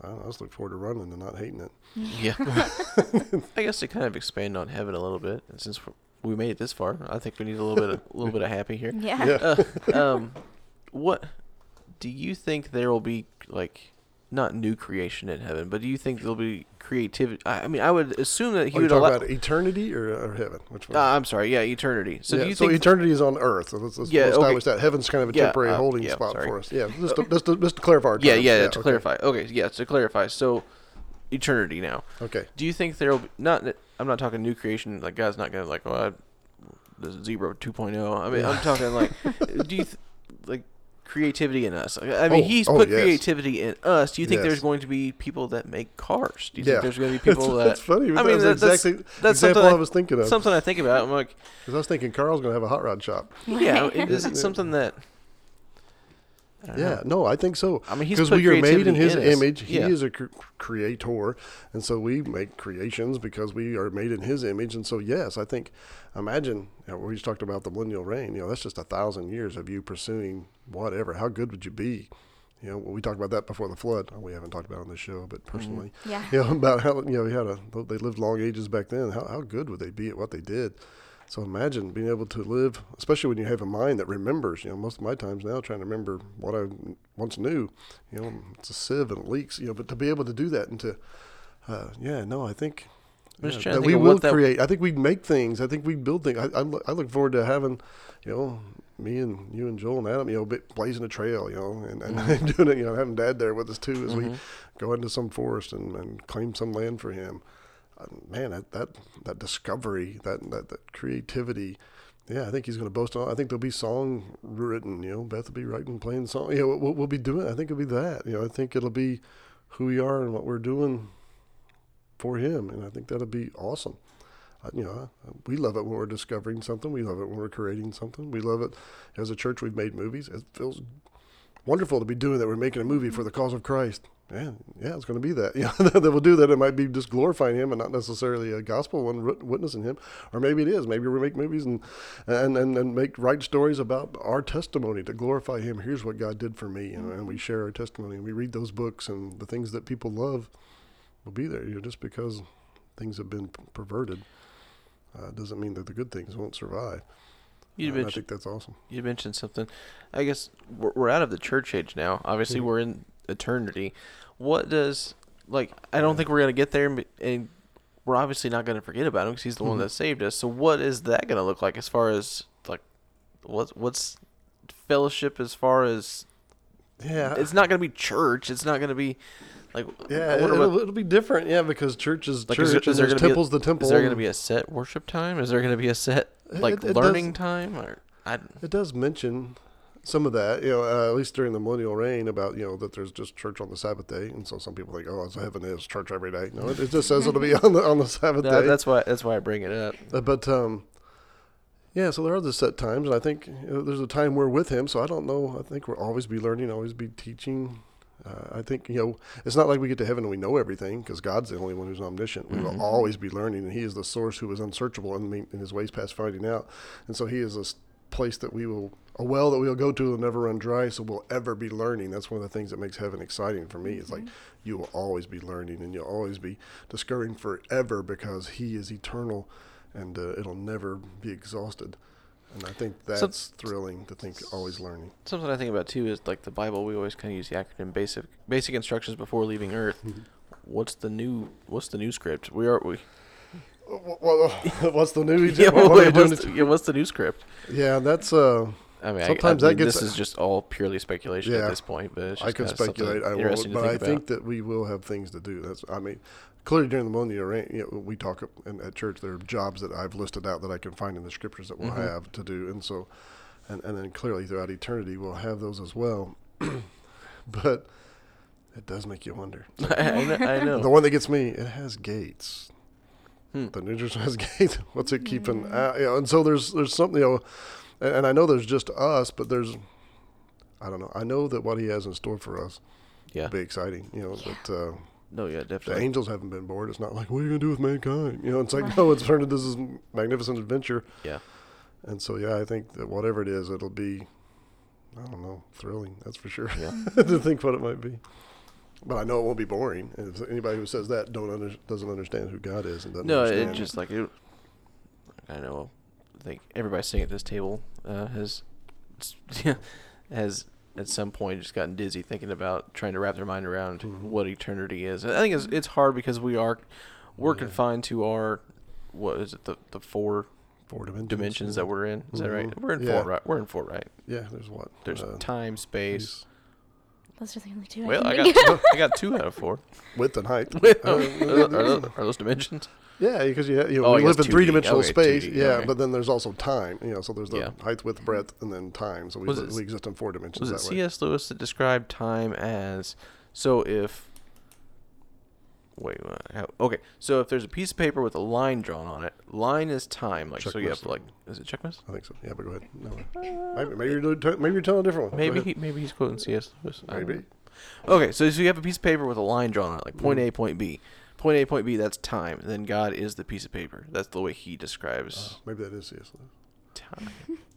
I, don't know, I just look forward to running and not hating it. Yeah. I guess to kind of expand on heaven a little bit, and since we made it this far, I think we need a little bit of a little bit of happy here. Yeah. Yeah. Uh, um, what do you think there will be like? Not new creation in heaven, but do you think there'll be creativity? I I mean, I would assume that he Are you would allow. about eternity or, or heaven? Which one? Uh, I'm sorry. Yeah, eternity. So yeah, do you so think? eternity is on earth. So let's, let's Yeah, we'll okay. establish that. Heaven's kind of a Yeah, temporary uh, holding yeah, spot sorry. for us. Yeah, just to, just, to, just to clarify our yeah, yeah, to okay. clarify. Okay, yeah, to clarify. So, eternity now. Okay. Do you think there'll be not? I'm not talking new creation. Like God's not gonna like, oh, I, the zebra 2.0. I mean, I'm talking like, do you th- like creativity in us? I mean, Oh, He's oh, put yes. creativity in us. Do you think Yes. there's going to be people that make cars? Do you Yeah. think there's going to be people that? That's funny. I but mean, that's that- that's- exactly that's example something I I- was thinking of. Something I think about. I'm like, Because I was thinking Carl's going to have a hot rod shop. yeah, is it something that? I don't Yeah, know. no, I think so. I mean, he's because we are made in His in image. He Yeah. is a cr- creator, and so we make creations because we are made in His image. And so, yes, I think. Imagine you know, we just talked about the millennial reign. You know, that's just a thousand years of you pursuing whatever. How good would you be? You know, we talked about that before the flood. We haven't talked about it on this show, but Mm-hmm. personally, Yeah. you know, about how you know we had a they lived long ages back then. How how good would they be at what they did? So imagine being able to live, especially when you have a mind that remembers. You know, most of my times now trying to remember what I once knew. You know, it's a sieve and it leaks. You know, but to be able to do that and to, uh, yeah, no, I think. Yeah, we will create. I think we make things. I think we build things. I, I, look, I look forward to having, you know, me and you and Joel and Adam, you know, bit- blazing a trail, you know, and, and Mm-hmm. doing it, you know, having Dad there with us too as we go into some forest and, and claim some land for him. Man, that, that that discovery, that that, that creativity, yeah, I think he's going to boast on. I think there'll be song written. You know, Beth will be writing, playing song. You know, we'll, we'll be doing. I think it'll be that. You know, I think it'll be who we are and what we're doing for him, and I think that'll be awesome. You know, we love it when we're discovering something. We love it when we're creating something. We love it as a church. We've made movies. It feels wonderful to be doing that. We're making a movie for the cause of Christ. Yeah, yeah, it's going to be that. Know, that we'll do that. It might be just glorifying Him and not necessarily a gospel one wit- witnessing Him, or maybe it is. Maybe we make movies and and and, and make write stories about our testimony to glorify Him. Here's what God did for me, and, and we share our testimony. And we read those books and the things that people love will be there. You know, just because things have been perverted uh, doesn't mean that the good things won't survive. You and I mentioned think that's awesome. you mentioned something. I guess we're, we're out of the church age now. Obviously, Mhm. we're in eternity. What does like? I don't think we're gonna get there, and- and we're obviously not gonna forget about him because he's the one Mhm. that saved us. So, what is that gonna look like as far as like what's what's fellowship as far as Yeah, it's not gonna be church. It's not gonna be like Yeah, I it'll, what- it'll be different. Yeah, because church is Like, church, is there- and is there's gonna a- temple's the temple. Is there going to be a set worship time? Is there going to be a set like It- it does- learning time? Or I, It does mention some of that, you know, uh, at least during the millennial reign, about you know that there's just church on the Sabbath day, and so some people think, oh, it's heaven is church every day. No, it, it just says it'll be on the on the Sabbath that- day. that's why that's why I bring it up. Uh, but um, yeah, so there are the set times, and I think you know, there's a time we're with him. So I don't know. I think we'll always be learning, always be teaching. Uh, I think you know it's not like we get to heaven and we know everything because God's the only one who's omniscient. We will always be learning, and He is the source who is unsearchable and in His ways past finding out. And so He is a place that we will, a well that we'll go to will never run dry. So we'll ever be learning. That's one of the things that makes heaven exciting for me. It's like you will always be learning, and you'll always be discovering forever because He is eternal, and uh, it'll never be exhausted. And I think So- that's thrilling to think always learning. Something I think about too is like the Bible. We always kind of use the acronym basic basic instructions before leaving Earth. Mm-hmm. What's the new What's the new script? We are we. Well, what's the new? Yeah, what, what's, the, yeah, what's the new script? Yeah, that's uh. I mean, Sometimes I, I that gets- this is just all purely speculation Yeah. at this point. But I can speculate. I to but I think that we will have things to do. That's. I mean, clearly during the millennial reign, you know, we talk in, at church. There are jobs that I've listed out that I can find in the scriptures that we'll Mhm. have to do, and so, and and then clearly throughout eternity we'll have those as well. but it does make you wonder. I, know, I know. The one that gets me, it has gates. Hmm. The New Jersey has gates. What's it keeping out? You know, and so there's there's something, you know, and, and I know there's just us, but there's, I don't know. I know that what he has in store for us yeah. will be exciting. You know, but. uh, No, yeah, definitely. The angels haven't been bored. It's not like what are you gonna do with mankind? You know, it's like no, it's turned into this magnificent adventure. Yeah. And so yeah, I think that whatever it is, it'll be, I don't know, thrilling. That's for sure. Yeah. to think what it might be. But I know it won't be boring. And if anybody who says that don't under, doesn't understand who God is and doesn't No, understand. it just like it. I know. I think everybody sitting at this table uh, has has at some point just gotten dizzy thinking about trying to wrap their mind around Mhm. what eternity is. I think it's it's hard because we are we're Yeah. confined to our what is it the the four four dimensions, dimensions that we're in. Is that right? Mhm. We're in Yeah. four, right? We're in four, right? Yeah, there's what? There's uh, time, space. Those are the only two. Well, I, I got two. I got two out of four. width and height. are, Uh, those, are those- are those dimensions? Yeah, because you, you know, Oh, we live in three dimensional Okay, space. 2D, Yeah, okay. but then there's also time. You know, so there's the Yeah. height, width, breadth, and then time. So we, li- it- we exist in four dimensions Was it. C.S. Lewis that described time as so if wait okay so if there's a piece of paper with a line drawn on it line is time like so you have to like is it checkmate I think so. Yeah, but go ahead. No, maybe, maybe, you're, doing- maybe you're telling a different one. Maybe he, maybe he's quoting C.S. Lewis Maybe. know. okay so, so you have a piece of paper with a line drawn on it like point Mhm. A point B point A point B that's time and then God is the piece of paper that's the way he describes Uh, maybe that is C.S. Lewis. time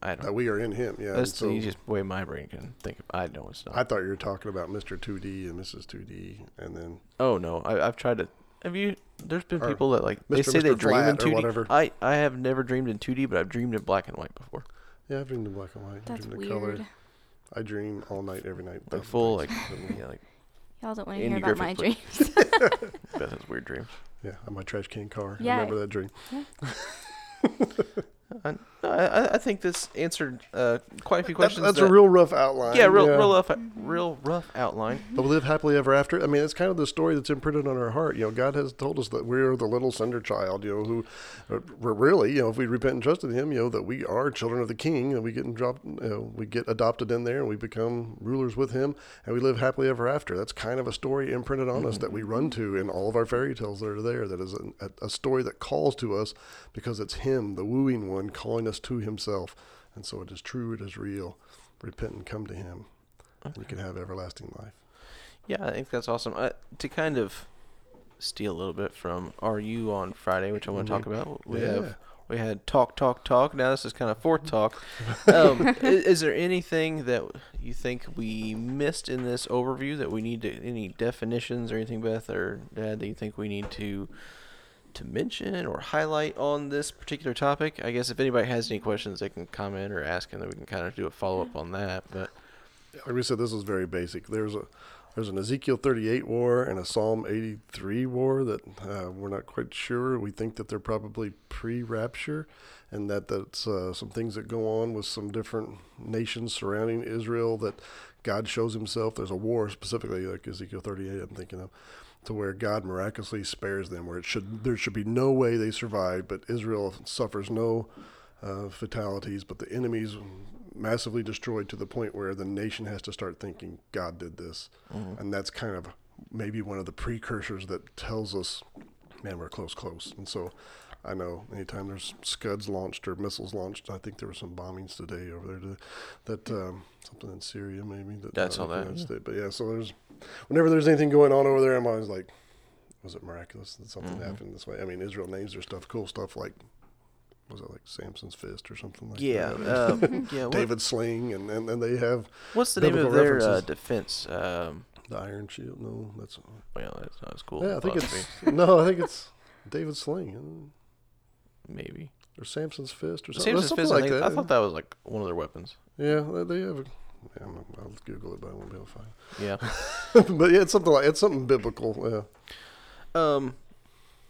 I don't That we are in Him. Yeah. that's so the easiest way my brain can think of I know it's not I thought you were talking about Mr. 2D and Mrs. 2D, and then Oh no, I, I've tried to. Have you? There's been people that like they Mr. say they Mr. dream in 2D. whatever. I I have never dreamed in 2D, but I've dreamed in black and white before. yeah, I've dreamed in black and white. I That's dreamed in weird. color. I dream all night, every night. Like full, like yeah, like Y'all don't want to hear about my Griffith, dreams. Beth has weird dreams. yeah, on my trash can car. Yeah. I remember that dream. I, I, I think this answered uh, quite a few questions. that's that- a real rough outline. yeah, real real rough real rough outline. But we live happily ever after. I mean, it's kind of the story that's imprinted on our heart. You know, God has told us that we are the little cinder child. You know, who uh, we're really, you know, if we repent and trust in Him, you know, that we are children of the King, and we get dropped, you know, we get adopted in there, and we become rulers with Him, and we live happily ever after. That's kind of a story imprinted on us that we run to in all of our fairy tales that are there. That is a, a, a story that calls to us because it's Him, the wooing one, calling us to Himself, and so it is true. It is real. Repent and come to Him. and You can have everlasting life. Yeah, I think that's awesome. Uh, to kind of steal a little bit from RU on Friday, which I want to talk Mhm. about. We Yeah. have we had talk, talk, talk. Now this is kind of fourth talk. Um, i- is, there anything that you think we missed in this overview that we need to any definitions or anything, Beth or Dad, that you think we need to to mention or highlight on this particular topic? I guess if anybody has any questions, they can comment or ask, and then we can kind of do a follow up on that. But like we said, this is very basic. There's a there's an Ezekiel 38 war and a Psalm 83 war that uh, we're not quite sure. We think that they're probably pre-rapture, and that that's uh, some things that go on with some different nations surrounding Israel. That God shows Himself. There's a war specifically, like Ezekiel 38. I'm thinking of. To where God miraculously spares them, where it should there should be no way they survive, but Israel suffers no uh, fatalities, but the enemies massively destroyed to the point where the nation has to start thinking God did this, mhm. and that's kind of maybe one of the precursors that tells us, man, we're close, close. And so, I know anytime there's Scuds launched or missiles launched, I think there were some bombings today over there to, that um, something in Syria maybe. That That's uh, all that, yeah. But yeah, so there's whenever there's anything going on over there, I'm always like, was it miraculous that something Mhm. happened this way? I mean, Israel names their stuff cool stuff like. Was it like Samson's fist or something like yeah, that? uh, yeah. What, David Sling, and, and, and they have what's the name of their uh, defense? Um, the Iron Shield. No, that's well, that's not as cool. yeah. I think it's no. I think it's David Sling maybe. or Samson's fist or something, Samson's something fist. like I, think, that. I thought that was like one of their weapons. Yeah, they- they have. A, yeah, I'll Google it, but I won't be able to find Yeah. it. but yeah, it's something like it's something biblical. Yeah. Um.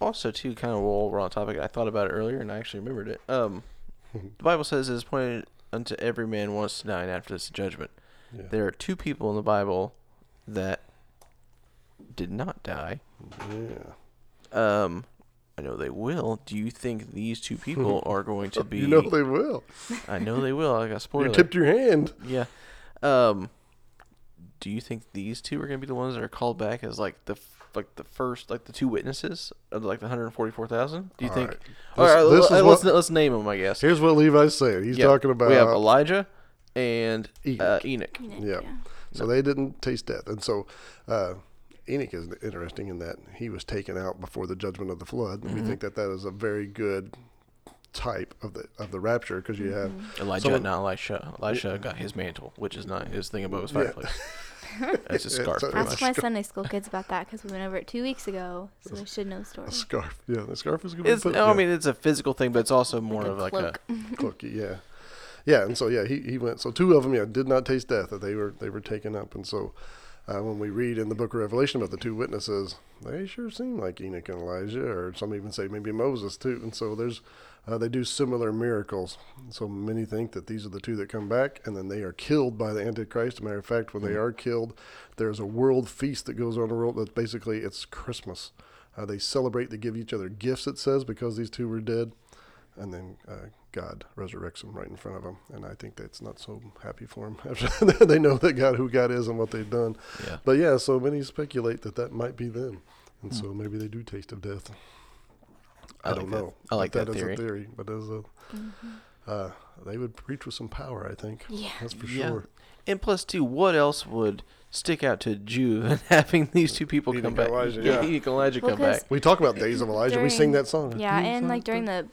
Also, too, kind of while we're on topic, I thought about it earlier and I actually remembered it. Um, the Bible says it is appointed unto every man once to die, and after this judgment. yeah. There are two people in the Bible that did not die. yeah. Um, I know they will. Do you think these two people are going to be? You know they will. I know they will. I got spoiled. You tipped your hand. Yeah. Um, do you think these two are gonna be the ones that are called back as like the like the first like the two witnesses of like the hundred forty four thousand? Do you All think? right. All This- right, this let- is let's what- let's name them. I guess. Here's what Levi's saying. He's Yeah, talking about we have Elijah and Enoch. uh, Enoch. Yeah. So they didn't taste death, and so uh, Enoch is interesting in that he was taken out before the judgment of the flood. And Mhm. We think that that is a very good type of the of the rapture because you have Elijah, Someone- not Elisha. Elisha got his mantle, which is not his thing above his Yeah. fireplace. That's his Yeah, scarf, so pretty Ask much. my Sunday school kids about that because we went over it two weeks ago, so they should know the story. a scarf. Yeah, the scarf is good. It's, no, I mean, it's a physical thing, but it's also more Like a of like cloak. a. cookie. Yeah, yeah, and so yeah, he, he went. So two of them, yeah, did not taste death. That they were they were taken up, and so uh, when we read in the Book of Revelation about the two witnesses, they sure seem like Enoch and Elijah, or some even say maybe Moses too. And so there's uh, they do similar miracles. So many think that these are the two that come back, and then they are killed by the Antichrist. As a matter of fact, when they are killed, there's a world feast that goes on the world. That's basically it's Christmas. Uh, they celebrate. They give each other gifts. It says because these two were dead and then uh, God resurrects them right in front of them. And I think that's not so happy for them after they know that God, who God is, and what they've done. Yeah. But yeah, so many speculate that that might be them, and Hmm. so maybe they do taste of death. I, I don't that- know. I like that, that is theory. a theory, but as a Mhm. uh, they would preach with some power. I think Yeah. that's for Yeah. sure. And plus, too, what else would stick out to a Jew than having these two people Enoch come and back? Elijah, yeah. Enoch Elijah Well, come back. 'cause We talk about days of Elijah. we sing that song. Yeah, Days and of like during the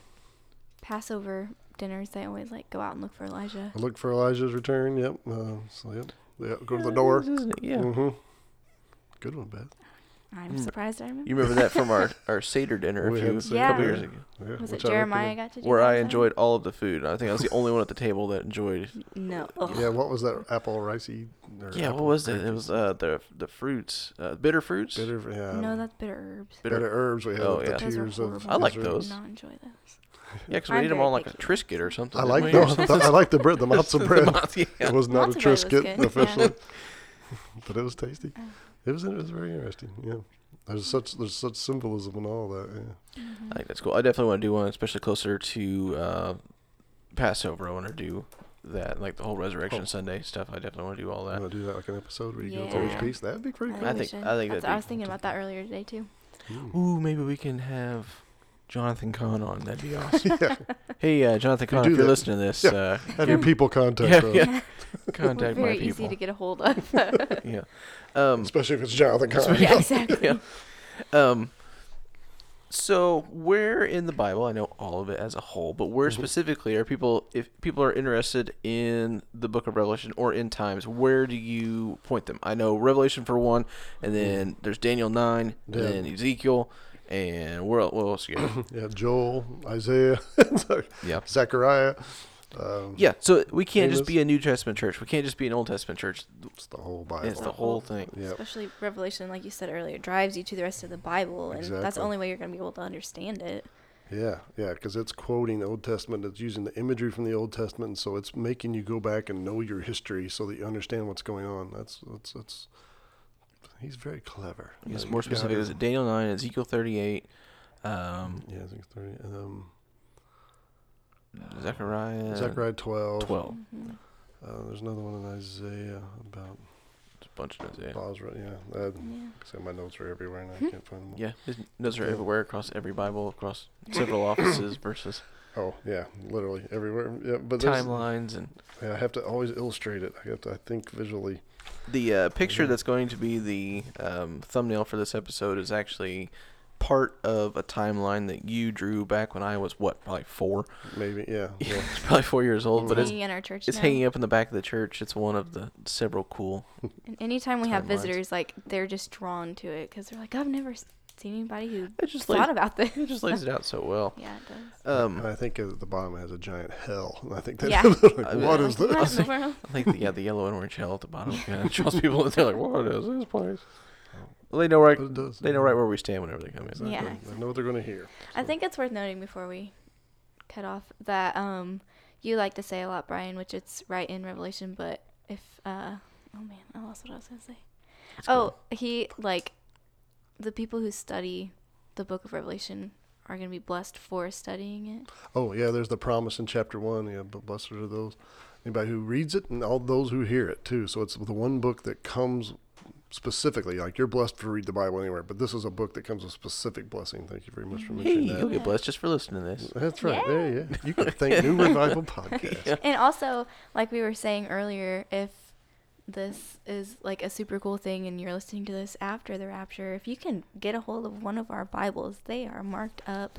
Passover dinners, they always like go out and look for Elijah. look for Elijah's return. Yep. Uh, so yep. Yeah, go to the door. isn't it? Yeah. hmm Good one, Beth. I'm Mm. surprised I remember. You remember that from our, our Seder dinner a, had few, a Seder couple Yeah. years ago, Yeah, Was it which I Jeremiah recommend. got to do where that I then? enjoyed all of the food. I think I was the only one at the table that enjoyed. No. Ugh. Yeah, what was that? Apple ricey? or Yeah, what apple was it? It was uh, the the fruits, uh, bitter fruits. bitter. Yeah, No, that's bitter herbs. bitter. bitter herbs. We had Oh, with yeah. the Those are tears of. horrible. I like Israel. those. Did not enjoy those. Yeah, because we I'm ate them very on like a picky. Triscuit or something. I like we? those. I like the bread, the matzo The bread. yeah. It was not a Matzo bread was Triscuit good, yeah. officially, but it was tasty. It was. It was very interesting. Yeah, there's such there's such symbolism and all that. Yeah. Mhm. I think that's cool. I definitely want to do one, especially closer to uh, Passover. I want to do that, like the whole Resurrection Oh. Sunday stuff. I definitely want to do all I that. want to do that like an episode where you go through Yeah. each piece. That'd be pretty I cool. I think- I think That's- that'd I was thinking about that earlier today too. Ooh, maybe we can have Jonathan Cahn on. That'd be awesome. yeah, hey, uh, Jonathan We Cahn, if you're that. listening to this, Yeah. uh, have your people contact yeah, us, yeah, We're contact my very people. easy to get a hold of. yeah. Um, especially if it's Jonathan Cahn. yeah, exactly. yeah. Um, so where in the Bible, I know all of it as a whole, but where Mhm. specifically are people, if people are interested in the book of Revelation or in times, where do you point them? I know Revelation for one, and then there's Daniel 9, Mm-hmm. Yeah. and then Ezekiel, and where, el- what else you got? Yeah, Joel, Isaiah, yeah. Zechariah. Um, Yeah, so we can't just be a New Testament church. We can't just be an Old Testament church. it's the whole Bible. It's the whole thing. Yep. Especially Revelation, like you said earlier, drives you to the rest of the Bible, and that's the only way you're going to be able to understand it. Yeah, yeah, because it's quoting the Old Testament. It's using the imagery from the Old Testament, and so it's making you go back and know your history so that you understand what's going on. That's that's that's. He's very clever. I guess Like, more specific is- is Daniel 9, Ezekiel 38, um, Yeah, I think it's thirty. Um, Zechariah, Zechariah twelve. 12. Mhm. Uh, there's another one in Isaiah about There's a bunch of those, yeah. Bozrah. Yeah, uh, Yeah. so my notes are everywhere, and I can't find them. Yeah, his notes are Yeah. everywhere across every Bible, across several offices, versus Oh yeah, literally everywhere. Yeah, but timelines, and Yeah, I have to always illustrate it. I have to. I think visually. The uh, picture that's going to be the um, thumbnail for this episode is actually part of a timeline that you drew back when I was what, probably four, Maybe. Yeah. yeah, yeah. probably four years old, but it's hanging in our church it's now. hanging up in the back of the church. It's one of the several cool. And anytime we have Timelines. visitors, like they're just drawn to it because they're like, I've never s- seen anybody who It just thought lays, about this. it just lays it out so well. yeah, it does. and Um, I think at the bottom it has a giant hell. And I think that. Yeah. like, what I- is Like, this? in the? I think the, yeah, the yellow and orange hell at the bottom kind of draws people. They're like, "What is this place?" Well, they know right. Does. They know right where we stand whenever they come in. Exactly. Yeah. They know what they're going to hear. I think it's worth noting before we cut off that um you like to say a lot, Brian, which it's right in Revelation, but if uh oh man, I lost what I was gonna say. It's Oh, he like the people who study the book of Revelation are gonna be blessed for studying it. Oh yeah, there's the promise in chapter one. Yeah, but blessed are those anybody who reads it and all those who hear it too. So it's the one book that comes specifically like you're blessed to read the Bible anywhere, but this is a book that comes with specific blessing. Thank you very much for Hey, mentioning you'll get blessed just for listening to this. That's right. Yeah. Yeah, yeah. You can thank New Revival Podcast. Yeah. And also, like we were saying earlier, if this is like a super cool thing and you're listening to this after the rapture, if you can get a hold of one of our Bibles, they are marked up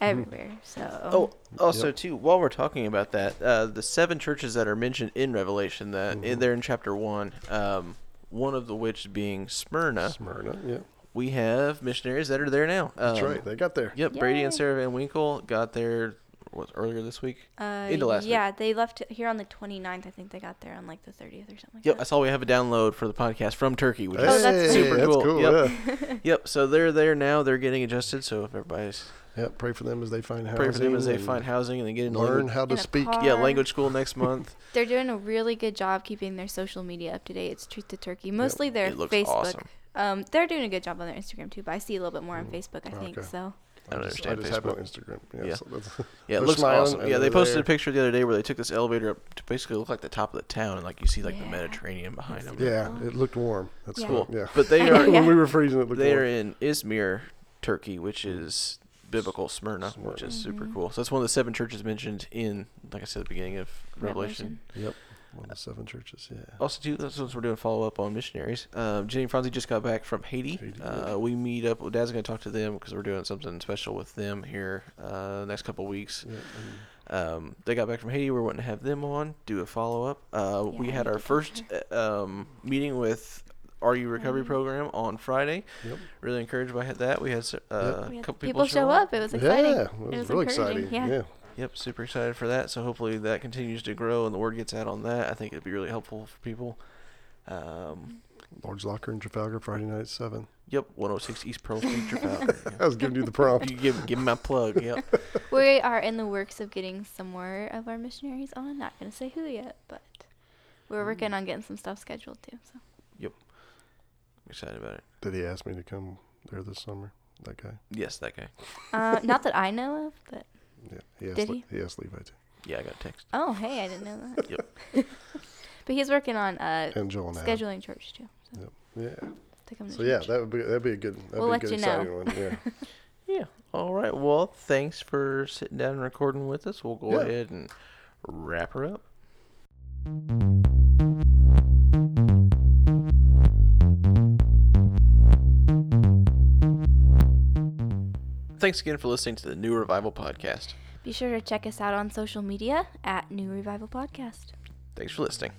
everywhere. So Oh, also Yep. too, while we're talking about that, uh, the seven churches that are mentioned in Revelation, that in Mhm. there in chapter one, um, one of the which being Smyrna, Smyrna. Yeah, we have missionaries that are there now. that's Um, right. They got there. Yep, Brady and Sarah Van Winkle got there what earlier this week. uh, into last week. yeah, they left here on the 29th. I think they got there on like the 30th or something like Yep, I saw we have a download for the podcast from Turkey, which Oh, is that's super that's cool. cool. Yep. Yeah. Yep, so they're there now. They're getting adjusted. So if everybody's Yep. Pray for them as they find housing. pray for them as they and find housing and they get into learn language, how to In speak. pod. yeah language school next month. They're doing a really good job keeping their social media up to date. It's Truth to Turkey. Mostly their it looks Facebook. awesome. Um, they're doing a good job on their Instagram too, but I see a little bit more on Mm. Facebook. I think Okay. so. I don't just, understand I just have it on Facebook. Instagram. Yeah. Yeah. So that's, Yeah, it They're looks smiling awesome. Yeah, they they're posted a picture the other day where they took this elevator up to basically look like the top of the town, and like you see like the Mediterranean behind them. yeah. cool. It looked warm. That's Yeah. cool. Yeah. But they are yeah. when we were freezing, it looked they are in Izmir, Turkey, which is biblical Smyrna, which is super Mhm. cool. So that's one of the seven churches mentioned in, like I said, at the beginning of Revelation. Yep. One of the seven churches. Yeah. Also, too, that's since we're doing follow up on missionaries. Um, Jenny and Franzi just got back from Haiti. Haiti, Uh, yeah. we meet up. Dad's going to talk to them because we're doing something special with them here uh, next couple weeks. Yeah, Um, they got back from Haiti. We're wanting to have them on, do a follow up. Uh, we Yeah, I had our first uh, um, meeting with RU Recovery Mhm. Program on Friday. yep. Really encouraged by that. We had s- uh, a had couple people, show up. It was exciting. Yeah. It was, was really exciting. yeah. yeah. Yep, super excited for that. So hopefully that continues to grow and the word gets out on that. I think it'd be really helpful for people. Um, Lord's Locker in Trafalgar Friday night seven. yep, 106 East Pearl Street, Trafalgar. I was giving you the prompt. You give give me my plug. Yep. We are in the works of getting some more of our missionaries on. Not gonna say who yet, but we're working Mm. on getting some stuff scheduled too. So I'm excited about it. Did he ask me to come there this summer? That guy. Yes, that guy. uh, not that I know of, but Yeah. He asked. Did Le- he? he asked Levi too. Yeah, I got a text. oh hey, I didn't know that. Yep. but he's working on uh, And Joel and Ab. scheduling church too. So Yep. Yeah. to come to So yeah, church. that would be that'd be a good that'd We'll be a let good you know. exciting one. Yeah. Yeah. All right. Well, thanks for sitting down and recording with us. We'll go Yeah. ahead and wrap her up. Thanks again for listening to the New Revival Podcast. Be sure to check us out on social media at New Revival Podcast. Thanks for listening.